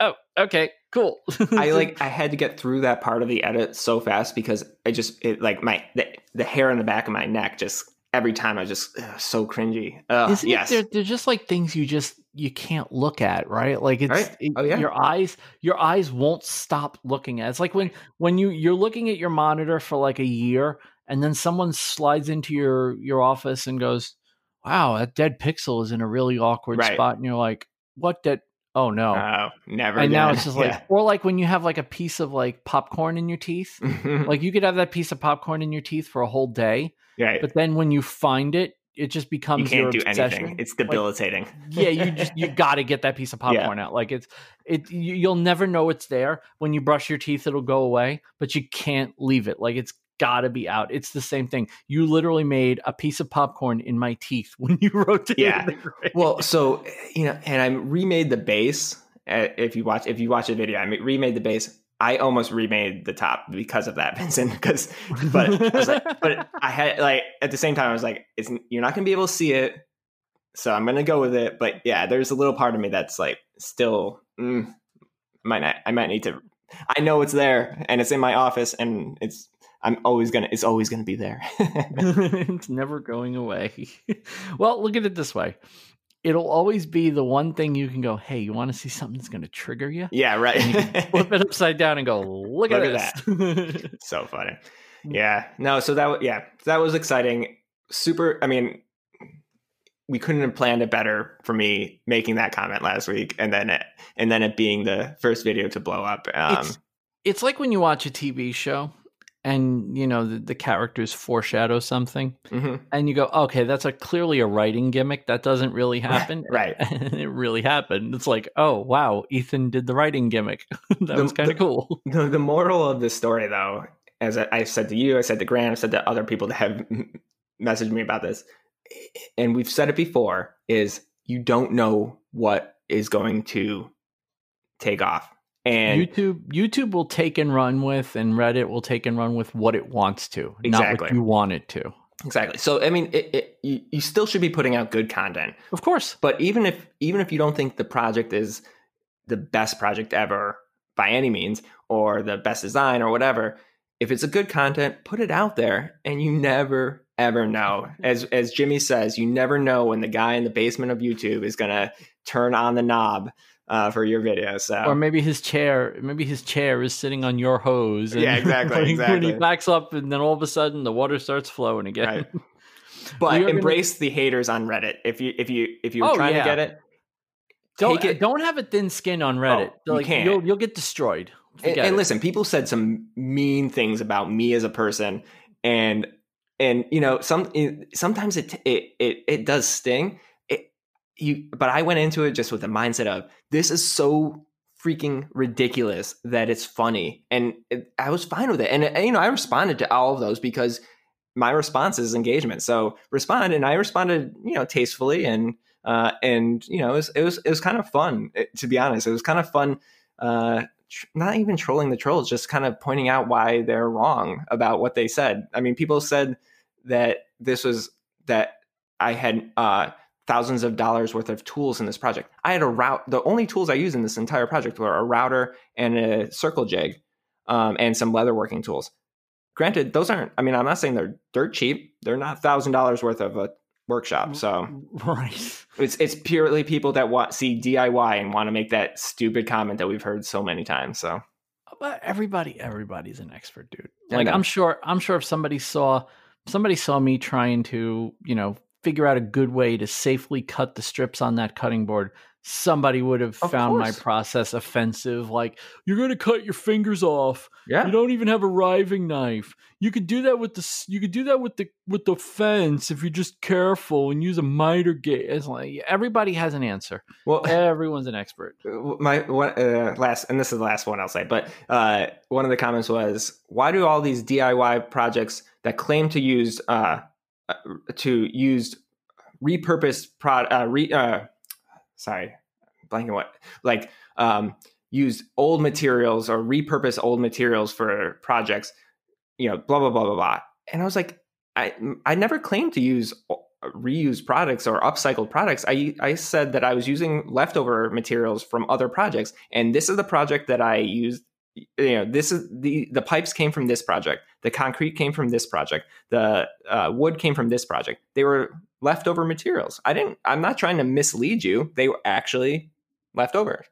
oh, okay, cool. I like I had to get through that part of the edit so fast because I just it like my the, the hair on the back of my neck just every time I just ugh, so cringy. Ugh, Isn't yes. it? They're, they're just like things you just you can't look at, right? Like it's Right. it- Oh, yeah. your eyes your eyes won't stop looking at. it. It's like when when you you're looking at your monitor for like a year, and then someone slides into your your office and goes, "Wow, that dead pixel is in a really awkward Right. spot," and you're like, "What dead? Oh no!" Oh, never. and now it's just like, or like when you have like a piece of like popcorn in your teeth. Mm-hmm. Like you could have that piece of popcorn in your teeth for a whole day, right. but then when you find it, it just becomes You can't do obsession anything. It's debilitating. yeah you just you got to get that piece of popcorn out like it's it you, you'll never know it's there when you brush your teeth it'll go away but you can't leave it like it's got to be out it's the same thing you literally made a piece of popcorn in my teeth when you rotated Yeah. well, so you know, and I remade the base. uh, If you watch, if you watch the video, I remade the base. I almost remade the top because of that, Vincent. Because, but I was like, but I had like at the same time, I was like, it's you're not gonna be able to see it, so I'm gonna go with it. But yeah, there's a little part of me that's like still mm, might not. I might need to. I know it's there, and it's in my office, and it's. I'm always gonna. It's always gonna be there. it's never going away well look at it this way it'll always be the one thing you can go hey you want to see something that's going to trigger you yeah, right. flip it upside down and go look, Look at at this so funny. Yeah. No, so that yeah, that was exciting. Super I mean we couldn't have planned it better for me making that comment last week and then it and then it being the first video to blow up. Um it's it's like when you watch a TV show and you know the, the characters foreshadow something mhm. and you go okay that's a clearly a writing gimmick that doesn't really happen right. and it really happened it's like oh wow ethan did the writing gimmick that The- was kind of cool The, the moral of the story though, as I, I said to you, I said to Grant, I said to other people that have messaged me about this, and we've said it before, is you don't know what is going to take off. And youtube youtube will take and run with and reddit will take and run with what it wants to not Exactly. what you want it to Exactly. So I mean, it, it, you, you still should be putting out good content. of course But even if even if you don't think the project is the best project ever by any means, or the best design or whatever, if it's a good content, put it out there, and you never ever know. As as Jimmy says, you never know when the guy in the basement of YouTube is gonna turn on the knob uh, for your video. So or maybe his chair maybe his chair is sitting on your hose and Yeah, exactly, when, he- when he backs up and then all of a sudden the water starts flowing again Right. but are gonna- embrace the haters on Reddit. If you if you if you're Oh, trying yeah. to get it, don't it. don't have a thin skin on reddit Oh, you can't. You'll, you'll get destroyed and, and listen people said some mean things about me as a person and and you know some sometimes it it it, it does sting you but i went into it just with the mindset of this is so freaking ridiculous that it's funny. And it, i was fine with it. And, and you know i responded to all of those because my response is engagement. So respond and i responded you know tastefully and uh and you know it was it was, it was kind of fun it- to be honest. It was kind of fun uh tr- not even trolling the trolls, just kind of pointing out why they're wrong about what they said. I mean, people said that this was that I had uh, thousands of dollars worth of tools in this project. I had a route. The only tools I used in this entire project were a router and a circle jig, um, and some leatherworking tools. Granted, those aren't. I mean, I'm not saying they're dirt cheap. They're not thousand dollars worth of a workshop. So right, it's it's purely people that want see DIY and want to make that stupid comment that we've heard so many times. So, but everybody, everybody's an expert, dude. Like. I'm sure, I'm sure if somebody saw somebody saw me trying to, you know, figure out a good way to safely cut the strips on that cutting board, somebody would have Of found my process offensive. Like you're gonna cut your fingers off. yeah, You don't even have a riving knife. You could do that with the you could do that with the with the fence if you're just careful and use a miter gauge. It's like everybody has an answer. well, Everyone's an expert. my one uh, last and this is the last one I'll say, but uh, one of the comments was, "Why do all these DIY projects that claim to use uh, uh, to use repurposed prod uh, re, uh, sorry, blanking what like um, use old materials or repurpose old materials for projects, you know, blah blah blah blah blah." And I was like, I I never claimed to use reused products or upcycled products. I I said that I was using leftover materials from other projects, and this is the project that I used. You know, this is the the pipes came from this project. The concrete came from this project. The uh, wood came from this project. They were leftover materials. I didn't. I'm not trying to mislead you. They were actually leftover.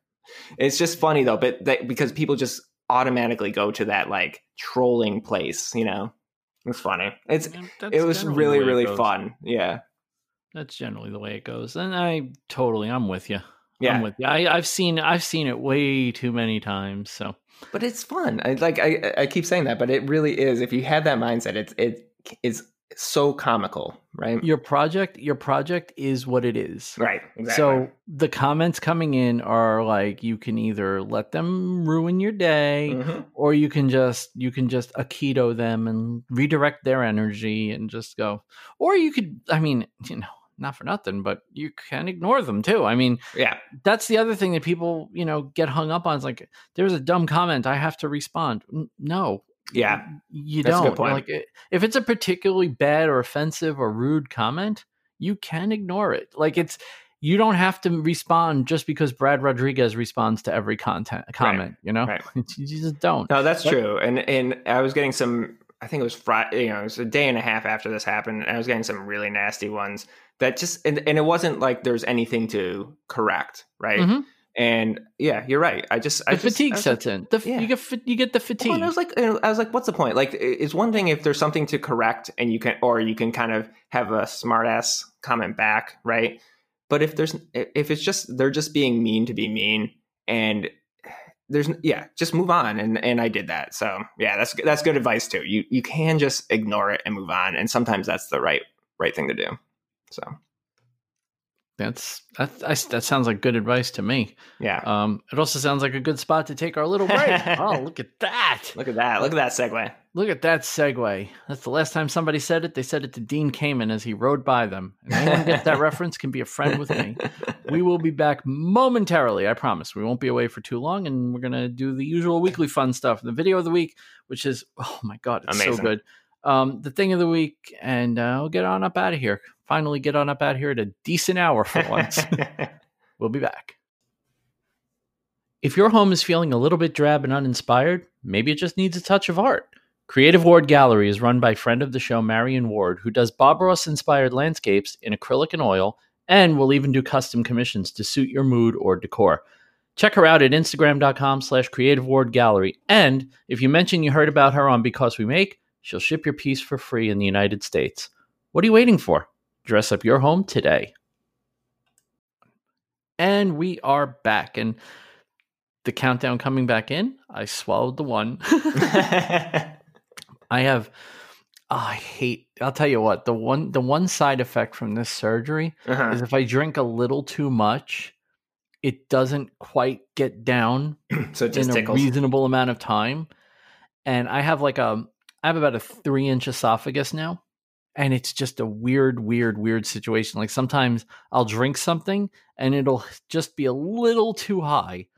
It's just funny though, but that, because people just automatically go to that like trolling place. You know, it's funny. It's Yeah, it was really really fun. Yeah. That's generally the way it goes, and I totally, I'm with you. Yeah. I'm with you. I, I've seen, I've seen it way too many times. So but it's fun. I like I I keep saying that, but it really is. If you have that mindset, it's it is so comical, right? your project, your project is what it is. Right. Exactly. So the comments coming in are like you can either let them ruin your day, Mhm. or you can just you can just aikido them and redirect their energy and just go. Or you could, I mean, you know, not for nothing, but you can ignore them too. I mean, yeah, that's the other thing that people you know get hung up on. It's like there's a dumb comment, I have to respond. No, yeah, you That's don't. Like if it's a particularly bad or offensive or rude comment, you can ignore it. Like it's you don't have to respond just because Brad Rodriguez responds to every content comment. You know, right. you just don't. No, that's But- true. And and I was getting some. I think it was Friday. You know, it was a day and a half after this happened. And I was getting some really nasty ones that just and, and it wasn't like there's anything to correct, right? Mhm. And yeah, you're right. I just The I just, fatigue was sets in. The, yeah. You get you get the fatigue. Well, and I was like, I was like, what's the point? Like, it's one thing if there's something to correct, and you can, or you can kind of have a smart ass comment back, right? But if there's, if it's just they're just being mean to be mean, and there's, yeah, just move on, and and I did that. So yeah, that's that's good advice too. You you can just ignore it and move on, and sometimes that's the right right thing to do. So That's that, I, that sounds like good advice to me. yeah, Um, it also sounds like a good spot to take our little break. oh, look at that! look at that, look at that segue. Look at that segue. That's the last time somebody said it. They said it to Dean Kamen as he rode by them. And anyone gets that reference can be a friend with me. We will be back momentarily. I promise. We won't be away for too long, and we're gonna do the usual weekly fun stuff. The video of the week, which is oh my god, it's so good. Um, the thing of the week, and uh, we'll get on up out of here. Finally, get on up out of here at a decent hour for once. We'll be back. If your home is feeling a little bit drab and uninspired, maybe it just needs a touch of art. Creative Ward Gallery is run by friend of the show, Marion Ward, who does Bob Ross inspired landscapes in acrylic and oil, and will even do custom commissions to suit your mood or decor. Check her out at Instagram.com slash Creative Ward Gallery. And if you mention you heard about her on Because We Make, she'll ship your piece for free in the United States. What are you waiting for? Dress up your home today. And we are back. And the countdown coming back in, I swallowed the one. I have oh, I hate I'll tell you what, the one the one side effect from this surgery Uh-huh. is if I drink a little too much, it doesn't quite get down So it just in a tickles. reasonable amount of time. And I have like a I have about a three inch esophagus now. And it's just a weird, weird, weird situation. Like sometimes I'll drink something and it'll just be a little too high.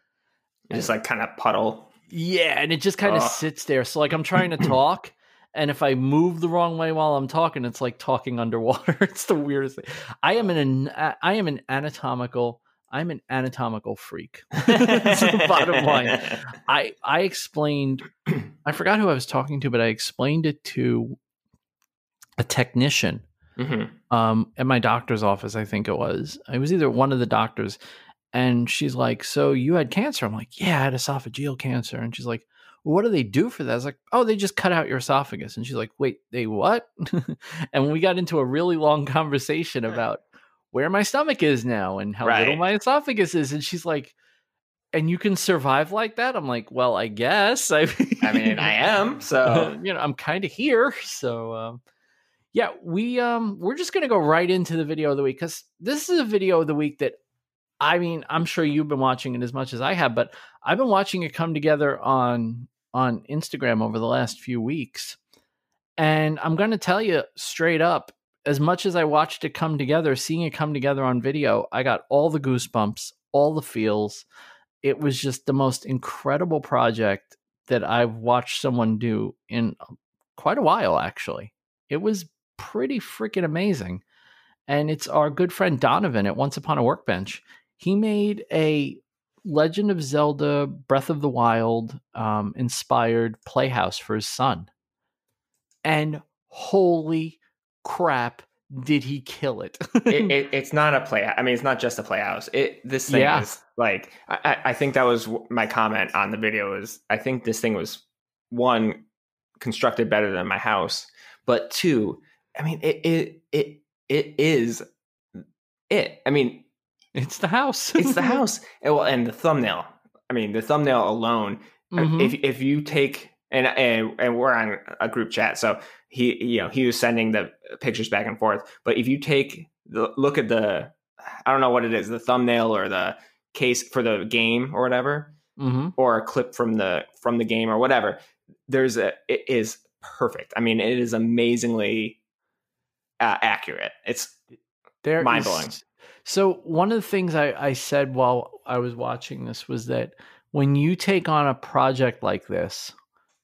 just like kind of puddle. Yeah, and it just kind of sits there. So like I'm trying to talk and if I move the wrong way while I'm talking, it's like talking underwater. it's the weirdest thing. I am an I am an anatomical I'm an anatomical freak. That's the bottom line. I I explained I forgot who I was talking to, but I explained it to a technician mm-hmm. um, at my doctor's office. I think it was. It was either one of the doctors, and she's like, "So you had cancer?" I'm like, "Yeah, I had esophageal cancer." And she's like, well, "What do they do for that?" I was like, "Oh, they just cut out your esophagus." And she's like, "Wait, they what?" and we got into a really long conversation about where my stomach is now and how right. little my esophagus is, and she's like. And you can survive like that? I'm like, well, I guess. I, I mean, I am. So you know, I'm kind of here. So um, yeah, we um we're just gonna go right into the video of the week because this is a video of the week that I mean I'm sure you've been watching it as much as I have, but I've been watching it come together on on Instagram over the last few weeks, and I'm gonna tell you straight up, as much as I watched it come together, seeing it come together on video, I got all the goosebumps, all the feels. It was just the most incredible project that I've watched someone do in uh, quite a while, actually. It was pretty freaking amazing. And it's our good friend Donovan at Once Upon a Workbench. He made a Legend of Zelda Breath of the Wild um, inspired playhouse for his son. And holy crap, did he kill it? it, it, it's not a play. I mean, it's not just a playhouse. It this thing yeah. is like I, I think that was my comment on the video. Is I think this thing was one constructed better than my house, but two, I mean, it it it it is it. I mean, it's the house. it's the house. And, well, and the thumbnail. I mean, the thumbnail alone. Uh, mm-hmm. If if you take and and and we're on a group chat, so he you know he was sending the pictures back and forth. But if you take the look at the, I don't know what it is, the thumbnail or the case for the game or whatever, mm-hmm. or a clip from the from the game or whatever. There's a it is perfect. I mean, it is amazingly uh, accurate. It's there mind blowing. So one of the things I, I said while I was watching this was that when you take on a project like this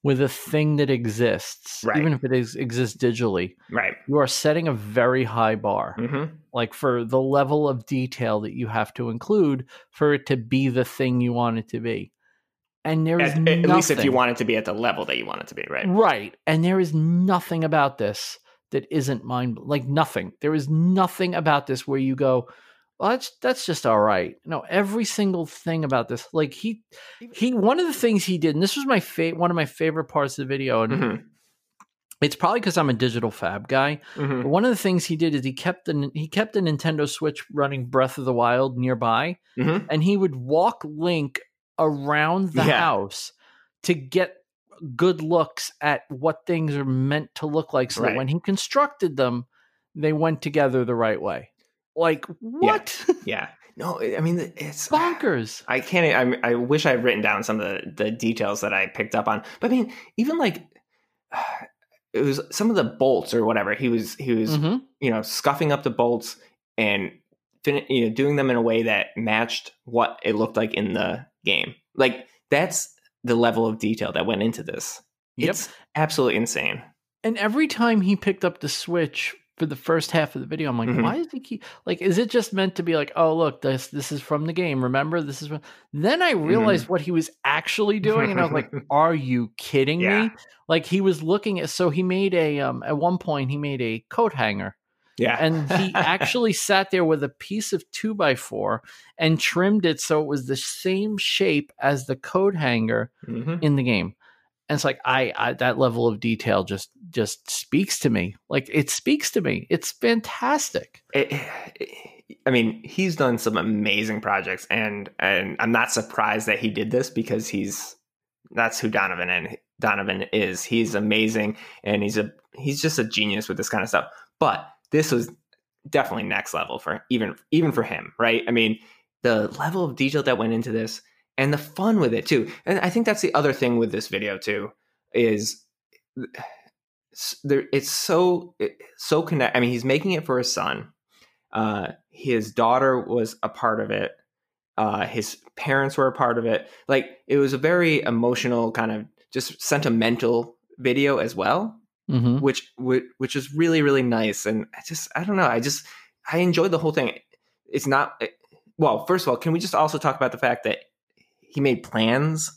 with a thing that exists, right. even if it is, exists digitally, right, you are setting a very high bar, mm-hmm. like for the level of detail that you have to include for it to be the thing you want it to be. And there is at, at least if you want it to be at the level that you want it to be, right? Right. And there is nothing about this that isn't mind like nothing. There is nothing about this where you go, well, that's that's just all right. No, every single thing about this, like he he one of the things he did, and this was my favorite one of my favorite parts of the video, and mm-hmm. it's probably because I'm a digital fab guy. Mm-hmm. But one of the things he did is he kept the he kept the Nintendo Switch running Breath of the Wild nearby, mm-hmm. and he would walk Link around the yeah. house to get good looks at what things are meant to look like so right. that when he constructed them, they went together the right way. Like what? Yeah. yeah. No, I mean it's bonkers. I can't. I, I wish I had written down some of the, the details that I picked up on. But I mean, even like it was some of the bolts or whatever. He was he was mm-hmm. you know scuffing up the bolts and fin- you know doing them in a way that matched what it looked like in the game. Like that's the level of detail that went into this. Yep. It's absolutely insane. And every time he picked up the Switch for the first half of the video, I'm like, mm-hmm. why is he keep like? Is it just meant to be like, oh look, this this is from the game? Remember, this is. From... Then I realized mm-hmm. what he was actually doing, and I was like, are you kidding yeah. me? Like he was looking at. So he made a um at one point he made a coat hanger yeah. and he actually sat there with a piece of two by four and trimmed it so it was the same shape as the code hanger mm-hmm. in the game. And it's like I, I that level of detail just just speaks to me. Like it speaks to me. It's fantastic. It, it, I mean, he's done some amazing projects, and and I'm not surprised that he did this because he's that's who Donovan and Donovan is. He's amazing, and he's a he's just a genius with this kind of stuff. But this was definitely next level for even even for him, right? I mean, the level of detail that went into this and the fun with it too. And I think that's the other thing with this video too is there it's so so connect. I mean, he's making it for his son. Uh, his daughter was a part of it. Uh, his parents were a part of it. Like it was a very emotional kind of just sentimental video as well. Mm-hmm. which which which is really really nice. And I just I don't know. I just I enjoyed the whole thing. It's not eh, well. First of all, can we just also talk about the fact that he made plans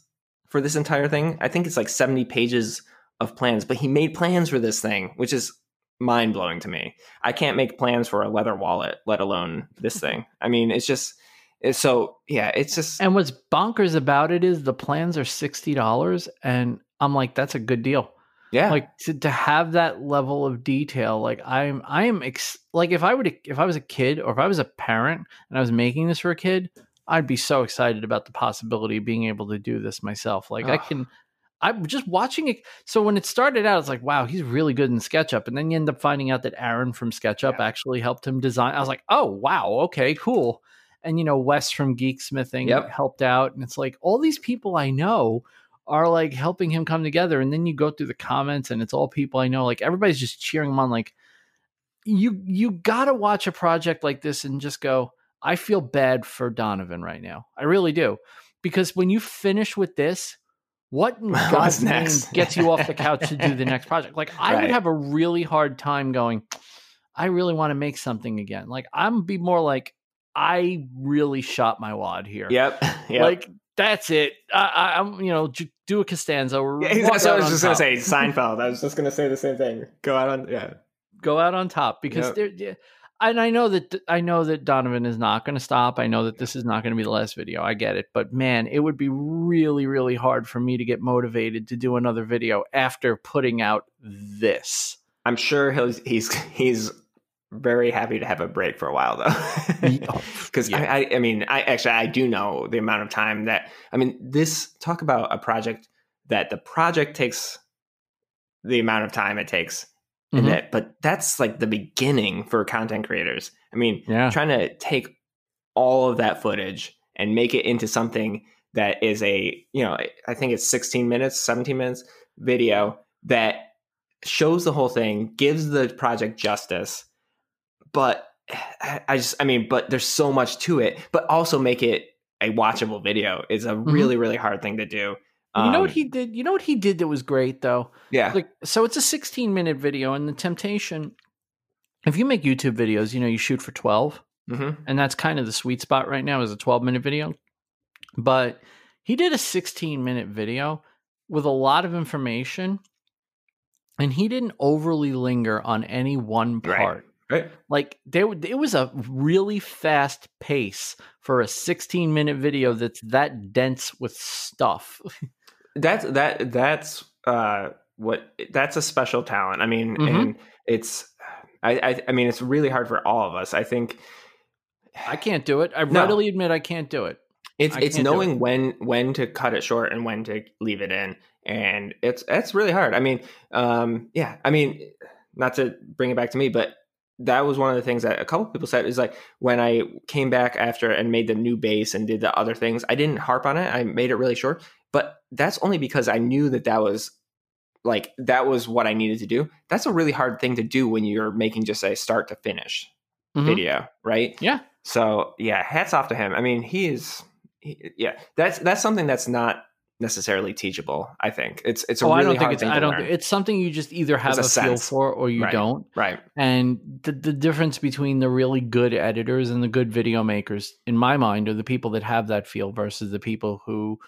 for this entire thing? I think it's like seventy pages of plans, but he made plans for this thing, which is mind blowing to me. I can't make plans for a leather wallet, let alone this thing. I mean, it's just it's so yeah. It's just And what's bonkers about it is the plans are sixty dollars, and I'm like, that's a good deal. yeah. Like to, to have that level of detail, like I'm, I am ex- like if I would, if I was a kid or if I was a parent and I was making this for a kid, I'd be so excited about the possibility of being able to do this myself. Like I can, I'm just watching it. So when it started out, it's like, wow, he's really good in SketchUp, and then you end up finding out that Aaron from SketchUp Yeah. actually helped him design. I was like, oh wow, okay, cool. And you know, Wes from Geeksmithing Yep. helped out, and it's like all these people I know are like helping him come together. And then you go through the comments, and it's all people I know. Like everybody's just cheering him on. Like you, you got to watch a project like this and just go. I feel bad for Donovan right now. I really do, because when you finish with this, what in God's name next? gets you off the couch to do the next project? Like I would have a really hard time going. I really want to make something again. Like I'm be more like I really shot my wad here. yep. Yep. Like that's it. I, I, I'm you know do a Costanza. or yeah, that's I was just gonna say. Seinfeld. I was just gonna say the same thing. Go out on yeah. Go out on top because Yep. there. And I know that I know that Donovan is not going to stop. I know that this is not going to be the last video. I get it, but man, it would be really, really hard for me to get motivated to do another video after putting out this. I'm sure he's he's he's very happy to have a break for a while though. Because oh, Yeah. I, I I mean I actually I do know the amount of time that I mean this talk about a project that the project takes the amount of time it takes Mhm. and that but that's like the beginning for content creators. I mean Yeah. trying to take all of that footage and make it into something that is a you know i think it's 16 minutes 17 minutes video that shows the whole thing gives the project justice but i I just i mean but there's so much to it but also make it a watchable video is a really really hard thing to do you know what Um, he did? You know what he did that was great though? yeah like so it's a 16 minute video and the temptation if you make youtube videos you know you shoot for 12 hmm and that's kind of the sweet spot right now is a 12 minute video but he did a 16 minute video with a lot of information and he didn't overly linger on any one Right. part right like there it was a really fast pace for a 16 minute video that's that dense with stuff that's that that's uh what that's a special talent. I mean Mhm. and it's I, I i mean it's really hard for all of us. I think i can't do it. I No. readily admit i can't do it. It's I it's knowing when when to cut it short and when to leave it in. And it's it's really hard. I mean um yeah i mean not to bring it back to me but that was one of the things that a couple people said is like when i came back after and made the new base and did the other things i didn't harp on it i made it really short but that's only because i knew that that was like that was what i needed to do that's a really hard thing to do when you're making just a start to finish Mhm. video right Yeah. so yeah hats off to him i mean he is he, yeah that's that's something that's not necessarily teachable i think it's it's a oh, really I don't think it's. thing I don't. learn. It's something you just either have There's a, a feel for or you Right. don't. right And the the difference between the really good editors and the good video makers, in my mind, are the people that have that feel versus the people who,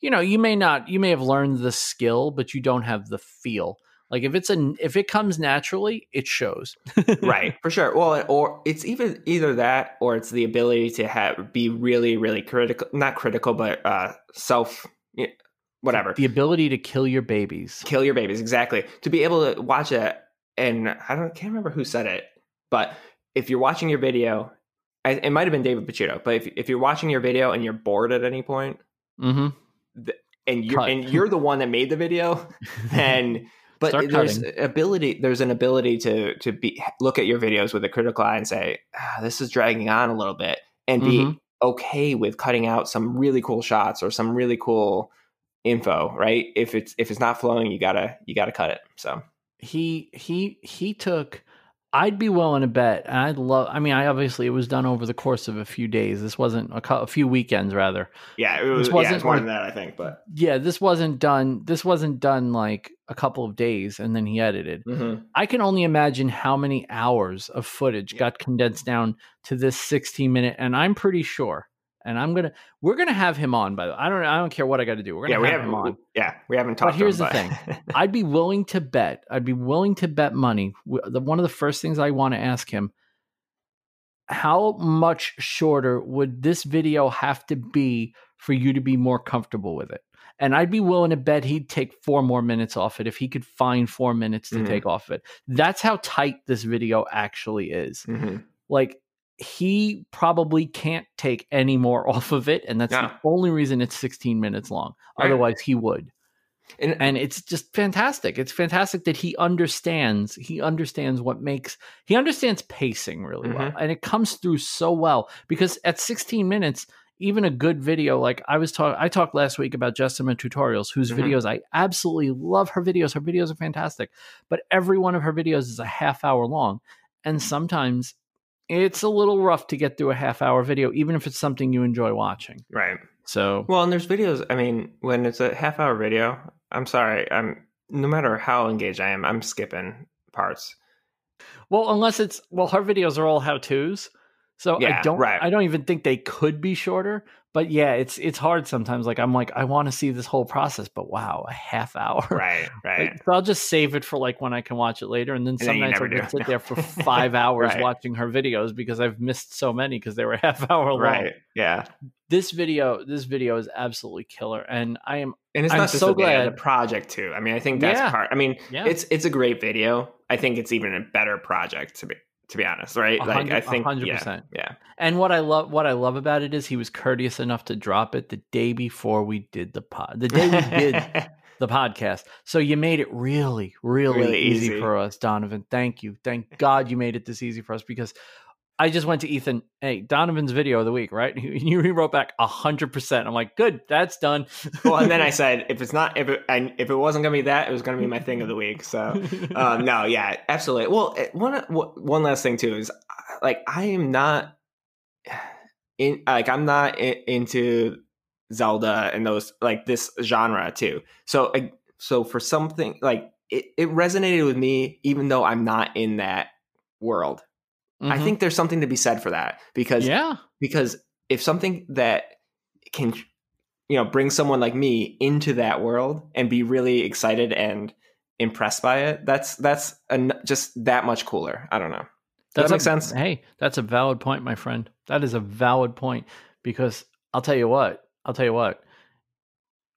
you know, you may not, you may have learned the skill, but you don't have the feel. Like if it's a, if it comes naturally, it shows. right for sure well or it's even either that or it's the ability to have be really really critical not critical but uh self whatever The ability to kill your babies. kill your babies exactly to be able to watch it and i don't can't remember who said it but if you're watching your video I, it might have been david Picciuto, but if, if you're watching your video and you're bored at any point Mm-hmm. and you're Cut. and you're the one that made the video and but Start there's cutting. ability there's an ability to to be look at your videos with a critical eye and say ah, this is dragging on a little bit and be Mhm. okay with cutting out some really cool shots or some really cool info right if it's if it's not flowing you gotta you gotta cut it so he he he took I'd be willing to bet, and I'd love. I mean, I obviously it was done over the course of a few days. This wasn't a, a few weekends, rather. Yeah, it was. This Yeah, wasn't it's more like- than that, I think. But Yeah, this wasn't done. This wasn't done like a couple of days, and then he edited. Mhm. I can only imagine how many hours of footage got condensed down to this 16 minute, and I'm pretty sure. And I'm gonna, we're gonna have him on. By the way, I don't, I don't care what I got to do. We're gonna yeah, we have him on. Yeah, we haven't But talked. to here's him, the but- I'd be willing to bet. I'd be willing to bet money. The- One of the first things I want to ask him: How much shorter would this video have to be for you to be more comfortable with it? And I'd be willing to bet he'd take four more minutes off it if he could find four minutes to Mhm. take off it. That's how tight this video actually is. Mhm. Like he probably can't take any more off of it, and that's No. the only reason it's 16 minutes long. Right. Otherwise, he would And, and it's just fantastic it's fantastic that he understands he understands what makes he understands pacing really well Mhm. and it comes through so well because at 16 minutes even a good video like i was talking i talked last week about Jessima tutorials whose Mhm. videos i absolutely love her videos her videos are fantastic but every one of her videos is a half hour long and sometimes it's a little rough to get through a half hour video even if it's something you enjoy watching right. so Well, and there's videos. I mean, when it's a half hour video, I'm sorry. I'm no matter how engaged I am, I'm skipping parts. Well, unless it's well, her videos are all how tos, so I don't. right. I don't even think they could be shorter. But yeah, it's it's hard sometimes. Like I'm like I want to see this whole process, but wow, a half hour. Right. Right. Like, so I'll just save it for like when I can watch it later, and then then some you nights I'll just sit there for five hours Right. watching her videos because I've missed so many because they were half hour long. right. Yeah. This video, this video is absolutely killer, and I am And it's I'm not so glad- the project too. I mean, I think that's Yeah. part. I mean, yeah. it's it's a great video. I think it's even a better project to be to be honest, right? Like I think hundred yeah, percent. Yeah. And what I love, what I love about it is he was courteous enough to drop it the day before we did the pod, the day we did the podcast. So you made it really, really, Really easy, easy. for us, Donovan. Thank you. Thank God you made it this easy for us because I just went to Ethan. Hey, Donovan's video of the week, right? He, he wrote back a hundred percent. I'm like, good, that's done. well, and then I said, if it's not, if it, I, if it wasn't gonna be that, it was gonna be my thing of the week. So, um, no, yeah, absolutely. Well, one one last thing too is, uh, like, I am not in, like, I'm not in, into Zelda and those like this genre too. So, I- so for something like it, it resonated with me, even though I'm not in that world. I Mhm. think there's something to be said for that because yeah, because if something that can you know bring someone like me into that world and be really excited and impressed by it that's that's an, just that much cooler i don't know does that make a, sense Hey, that's a valid point, my friend. That is a valid point because I'll tell you what. I'll tell you what.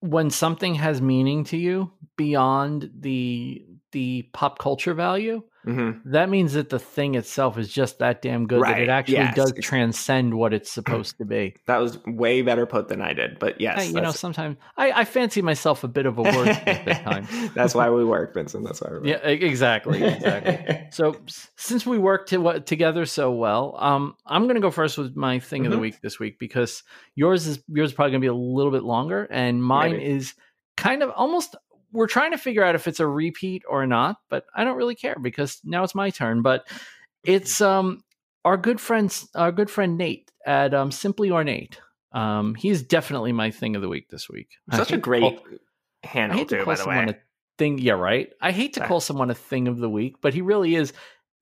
When something has meaning to you beyond the the pop culture value, hmm that means that the thing itself is just that damn good that it actually yes. does transcend what it's supposed to be. that was way better put than i did but yes Hey, you know, sometimes I, I fancy myself a bit of a wordsmith at times. that's why we work vincent that's why we work. Yeah, exactly, exactly. So since we work to, together so well, um, I'm going to go first with my thing of the Mhm. week this week because yours is yours is probably going to be a little bit longer, and mine Maybe. is kind of almost. We're trying to figure out if it's a repeat or not, but I don't really care because now it's my turn. But it's um our good friends, our good friend Nate at um, Simply Ornate. Um, he's definitely my thing of the week this week. Such a great call- I handle hate to too call by the someone way a thing. Yeah, right. I hate to call someone a thing of the week, but he really is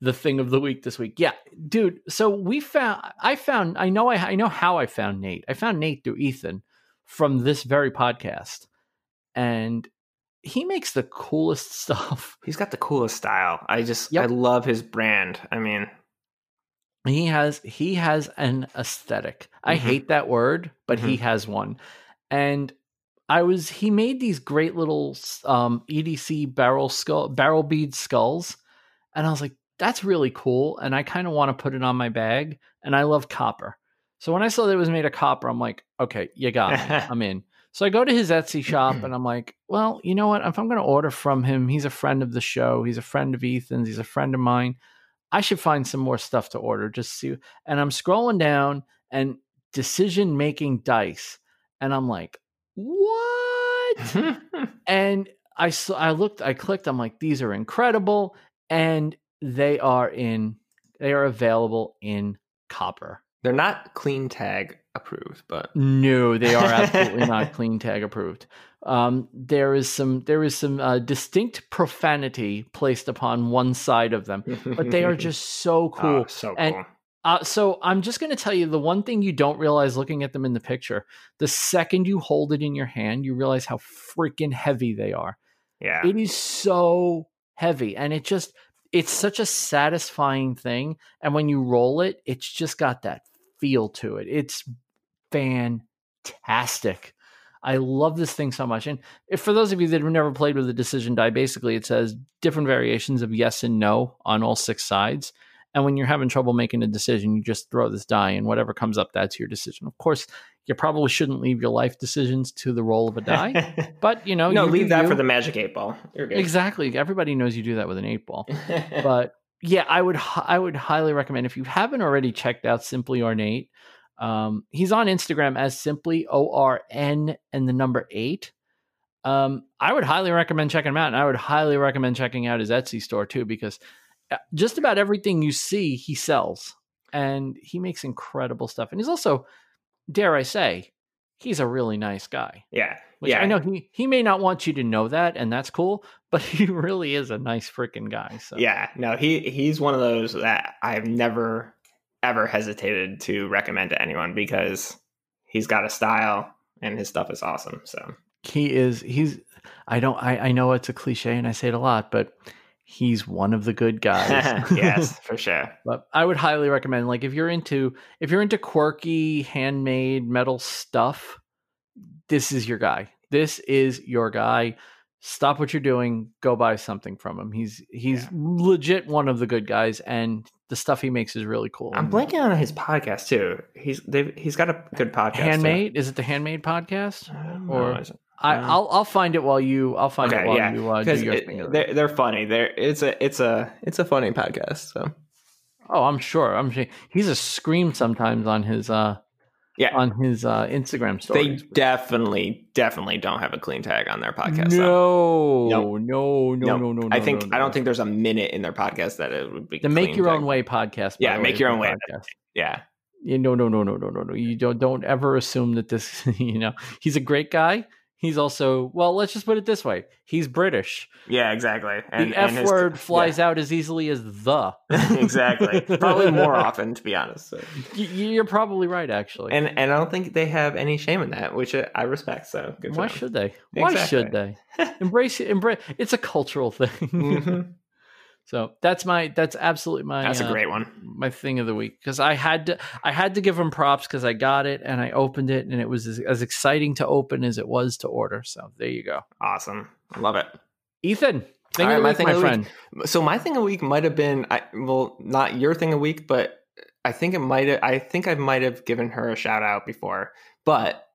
the thing of the week this week. Yeah, dude. So we found. I found. I know. I, I know how I found Nate. I found Nate through Ethan from this very podcast, and he makes the coolest stuff. he's got the coolest style i just Yep. i love his brand i mean He has. He has an aesthetic. I Mhm. hate that word, but he has one, and. I was he made these great little um, EDC barrel skull barrel bead skulls, and I was like, that's really cool, and I kind of want to put it on my bag, and I love copper. So when I saw that it was made of copper, I'm like, okay, you got me, I'm in. So I go to his Etsy shop, and I'm like, well, you know what? If I'm going to order from him, he's a friend of the show, he's a friend of Ethan's, he's a friend of mine. I should find some more stuff to order. Just see, and I'm scrolling down, and decision making dice, and I'm like, what? and I saw, I looked, I clicked. I'm like, these are incredible. And they are in they are available in copper. They're not clean tag approved, but No, they are absolutely not clean tag approved. Um, there is some there is some uh, distinct profanity placed upon one side of them, but they are just so cool. Oh, so And- cool. Uh, so I'm just going to tell you the one thing you don't realize looking at them in the picture. The second you hold it in your hand, you realize how freaking heavy they are. yeah. It is so heavy, and it just it's such a satisfying thing. And when you roll it, it's just got that feel to it. It's fantastic. I love this thing so much. And if, for those of you that have never played with a decision die, basically it says different variations of yes and no on all six sides. And when you're having trouble making a decision, you just throw this die, and whatever comes up, that's your decision. Of course, you probably shouldn't leave your life decisions to the roll of a die, but you know, no, you leave that you. for the magic eight ball. You're good. Exactly. Everybody knows you do that with an eight ball. But yeah, I would I would highly recommend if you haven't already checked out Simply Ornate. Um, he's on Instagram as simply O R N and the number eight. Um, I would highly recommend checking him out, and I would highly recommend checking out his Etsy store too, because uh, just about everything you see he sells, and he makes incredible stuff. And he's also, dare I say, he's a really nice guy. yeah. Which yeah. I know he he may not want you to know that, and that's cool, but he really is a nice freaking guy. So Yeah, no, he he's one of those that I've never ever hesitated to recommend to anyone because he's got a style and his stuff is awesome. So he is he's I don't I, I know it's a cliche and I say it a lot, but he's one of the good guys. yes, for sure. but I would highly recommend like if you're into if you're into quirky handmade metal stuff, this is your guy. This is your guy. Stop what you're doing, go buy something from him. He's he's Yeah. legit one of the good guys and the stuff he makes is really cool. I'm blanking on his podcast too. He's they've, he's got a good podcast. too. Handmade? Is it the Handmade podcast? I don't Or- know, is it? I, Uh, I'll I'll find it while you I'll find Okay, it while yeah, you uh, do because your thing. they're they're funny. They're it's a it's a it's a funny podcast. So Oh, I'm sure. I'm sure he's a scream sometimes on his uh Yeah. on his uh Instagram story. they definitely definitely don't have a clean tag on their podcast. though. no, no, no, no, no, I think no, I don't don't think there's a minute in their podcast that it would be the Make Your tag. Own Way podcast. Yeah, Make Your Own Way. podcast. Yeah, Yeah, no, no, no, no, no, no, no. You don't don't ever assume that this. You know, he's a great guy. He's also well. Let's just put it this way: he's British. yeah, exactly. And, the F and his- word flies out as easily as the. exactly. Probably more often, to be honest. So. You're probably right, actually. And and I don't think they have any shame in that, which I respect. So good. For Why them. should they? Why should they? Embrace it. Embrace. It's a cultural thing. Mhm. So that's my. That's absolutely my. That's a uh, great one. my thing of the week because I had to I had to give him props because I got it and I opened it and it was as, as exciting to open as it was to order. So there you go, Awesome. I love it. Ethan. Thing All of right, my week, thing my of the friend. So my thing of the week might have been, I, well, not your thing of the week, but I think it might. have I think I might have given her a shout out before. But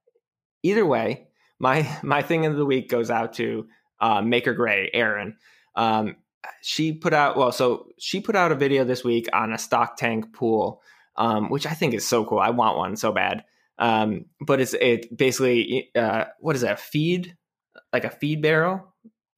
either way, my my thing of the week goes out to uh, Maker Gray, Aaron. Um, she put out well, so she put out a video this week on a stock tank pool, um, which I think is so cool. I want one so bad. Um, but it's it basically uh, what is that feed like a feed barrel?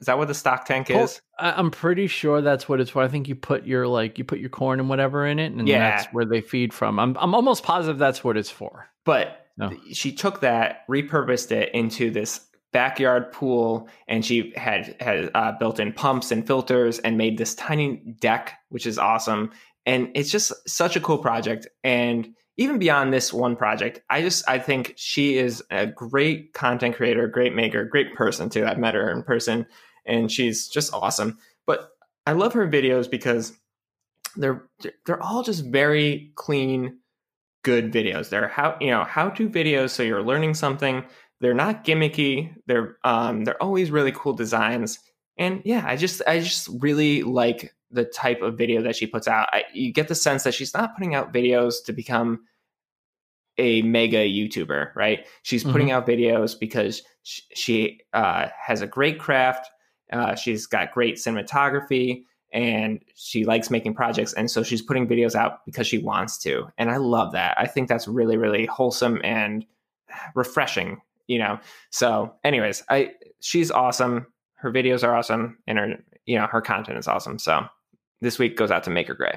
Is that what the stock tank is? I'm pretty sure that's what it's for. I think you put your like you put your corn and whatever in it, and Yeah. that's where they feed from. I'm I'm almost positive that's what it's for. But No. she took that, repurposed it into this backyard pool, and she had had uh, built-in pumps and filters, and made this tiny deck, which is awesome. And it's just such a cool project. And even beyond this one project, I just I think she is a great content creator, great maker, great person too. I've met her in person, and she's just awesome. But I love her videos because they're they're all just very clean good videos. They're how you know how to videos, so you're learning something. They're not gimmicky. They're um they're always really cool designs. And yeah, I just I just really like the type of video that she puts out. I, you get the sense that she's not putting out videos to become a mega YouTuber, right? She's putting out videos because she, she uh, has a great craft. Uh, she's got great cinematography and she likes making projects and so she's putting videos out because she wants to and i love that i think that's really really wholesome and refreshing you know so anyways i she's awesome her videos are awesome and her you know her content is awesome so this week goes out to Maker Gray.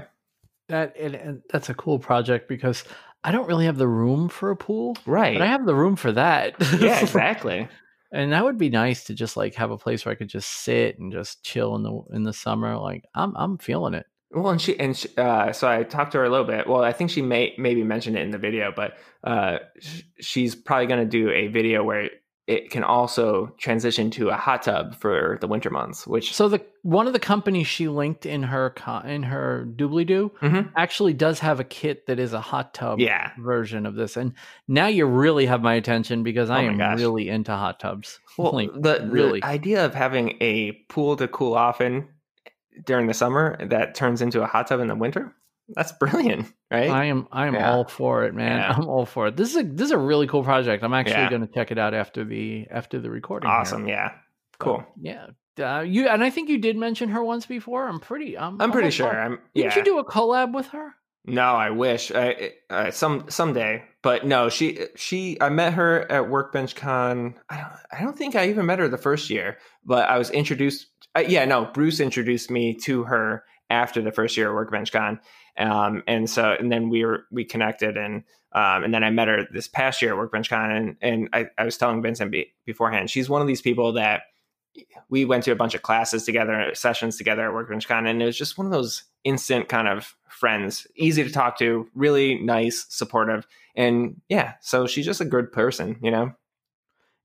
That and, and that's a cool project because I don't really have the room for a pool, Right. but I have the room for that. yeah, exactly. and that would be nice to just like have a place where I could just sit and just chill in the in the summer. Like I'm I'm feeling it. Well, and she and she, uh, so I talked to her a little bit. Well, I think she may maybe mentioned it in the video, but uh, sh- she's probably going to do a video where it can also transition to a hot tub for the winter months. Which So the one of the companies she linked in her co- in her doobly doo Mhm. actually does have a kit that is a hot tub yeah, version of this, and now you really have my attention because I Oh am gosh. really into hot tubs. well, Like, the, the really. idea of having a pool to cool off in during the summer that turns into a hot tub in the winter. That's brilliant, right? I am I am Yeah. all for it, man. Yeah. I'm all for it. This is a this is a really cool project. I'm actually Yeah. going to check it out after the after the recording. here. awesome. Yeah, cool. Yeah. Uh, you and I think you did mention her once before. I'm pretty. I'm, I'm pretty sure. I'm. Didn't yeah. you do a collab with her? No, I wish. I, uh, some someday, but no. She she. I met her at Workbench Con. I don't. I don't think I even met her the first year, but I was introduced. Uh, yeah, no. Bruce introduced me to her after the first year at Workbench Con, um, and so and then we were we connected and. Um, and then I met her this past year at Workbench Con, and, and I, I was telling Vincent be, beforehand, she's one of these people that we went to a bunch of classes together, sessions together at Workbench Con, and it was just one of those instant kind of friends, easy to talk to, really nice, supportive, and yeah. So she's just a good person, you know.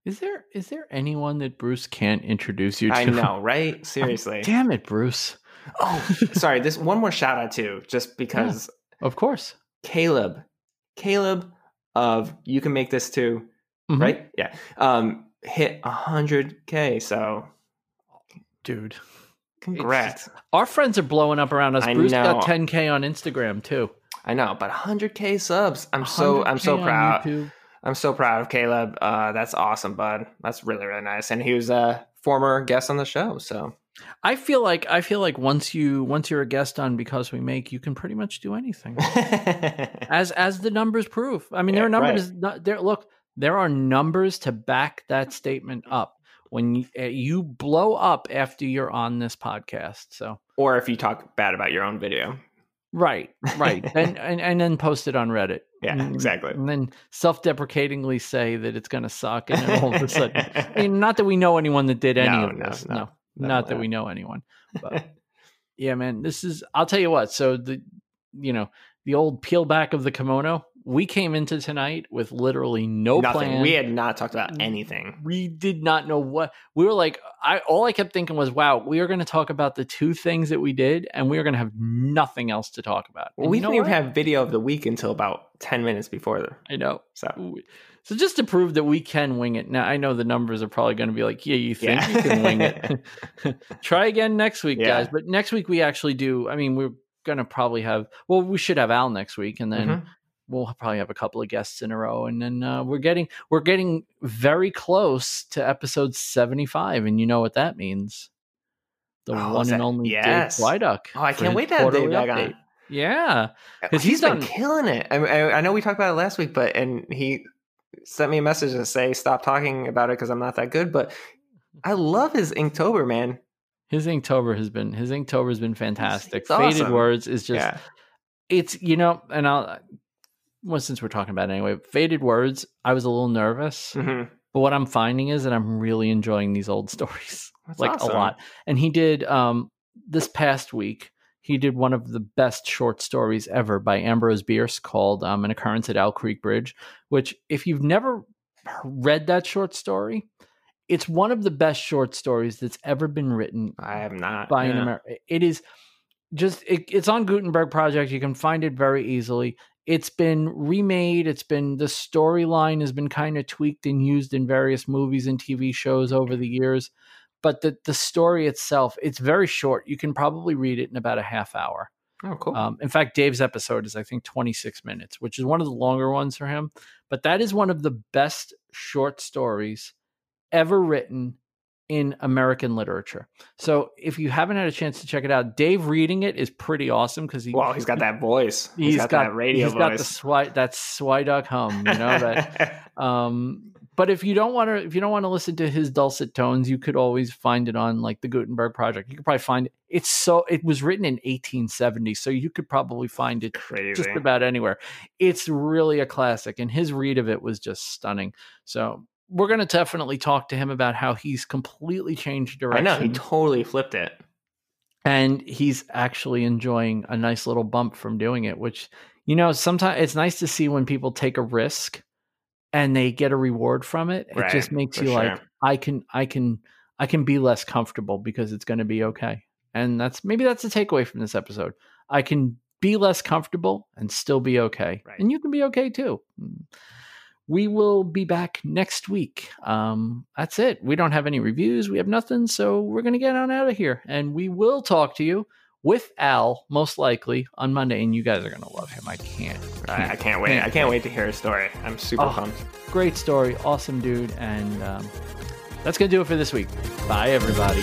Is there is there anyone that Bruce can't introduce you to? I know, right? Seriously. Damn it, Bruce. Oh, sorry. This one more shout out to just because Of course. Caleb, Caleb of you can make this too, Mhm. right? Yeah. Um, hit hundred k. So dude. congrats. Our friends are blowing up around us. I Bruce know. got 10k on Instagram too. I know, but 100k subs. I'm so I'm so proud. YouTube. I'm so proud of Caleb. Uh, that's awesome, bud. That's really really nice. And he was a former guest on the show, so I feel like I feel like once you once you're a guest on because we make, you can pretty much do anything. as as the numbers prove. I mean, there are numbers. not- There, look, there are numbers to back that statement up. When you, uh, you blow up after you're on this podcast, so or if you talk bad about your own video. right, right, and and and then post it on Reddit. Yeah, And- exactly. And then self-deprecatingly say that it's going to suck, and then all of a sudden, I mean, not that we know anyone that did any No, of no, this. no, No, not that we know anyone. But yeah, man, this is. I'll tell you what. So the, you know, the old peel back of the kimono. We came into tonight with literally no Nothing. plan. We had not talked about anything. we did not know what we were like. I all I kept thinking was, "Wow, we are going to talk about the two things that we did, and we are going to have nothing else to talk about." Well, And we didn't even have video of the week until about ten minutes before. The, I know. so So just to prove that we can wing it. Now I know the numbers are probably going to be like, "Yeah, you think Yeah. you can wing it." Try again next week, Yeah. guys. But next week we actually do. I mean, we're going to probably have. Well, we should have Al next week, and then. Mhm. We'll probably have a couple of guests in a row and then uh, we're getting we're getting very close to episode 75 and you know what that means the Oh, one and only yes. Dave oh, I can't wait to have Dave quarterly back update. on. yeah 'Cause he's he's been done- killing it. I, I, I know we talked about it last week, but and he sent me a message to say stop talking about it because I'm not that good. But I love his Inktober, man. his inktober has been his inktober has been fantastic it's faded awesome. words is just yeah, it's you know and i'll well since we're talking about it anyway faded words i was a little nervous Mhm. but what i'm finding is that i'm really enjoying these old stories That's like awesome. a lot. And he did um this past week. He did one of the best short stories ever by Ambrose Bierce called um, "An Occurrence at Owl Creek Bridge." Which, if you've never read that short story, it's one of the best short stories that's ever been written I have not. by an. American. It is just it, it's on Gutenberg Project. You can find it very easily. It's been remade. It's been the storyline has been kind of tweaked and used in various movies and TV shows over the years. But the the story itself, it's very short. You can probably read it in about a half hour. Oh, cool. Um, in fact, Dave's episode is I think 26 minutes, which is one of the longer ones for him. But that is one of the best short stories ever written in American literature. So if you haven't had a chance to check it out, Dave reading it is pretty awesome because he well, he's got that voice. he's got, that radio he's got the voice. swi that Swyduck hum, you know that. um, but but if you don't want to, if you don't want to listen to his dulcet tones, you could always find it on like the Gutenberg Project. You could probably find it. It's so it was written in 1870, so you could probably find it Crazy. just about anywhere. It's really a classic, and his read of it was just stunning. So we're going to definitely talk to him about how he's completely changed direction. I know he totally flipped it. and he's actually enjoying a nice little bump from doing it which you know sometimes it's nice to see when people take a risk and they get a reward from it it just makes you like i can i can i can be less comfortable because it's going to be okay and that's maybe that's a takeaway from this episode i can be less comfortable and still be okay Right. and you can be okay too we will be back next week. Um, that's it. We don't have any reviews. We have nothing. So we're going to get on out of here. And we will talk to you with Al, most likely, on Monday. And you guys are going to love him. I can't. I, I can't wait. I can't wait to hear his story. I'm super Oh. pumped. Great story. Awesome dude. And um, that's going to do it for this week. Bye, everybody.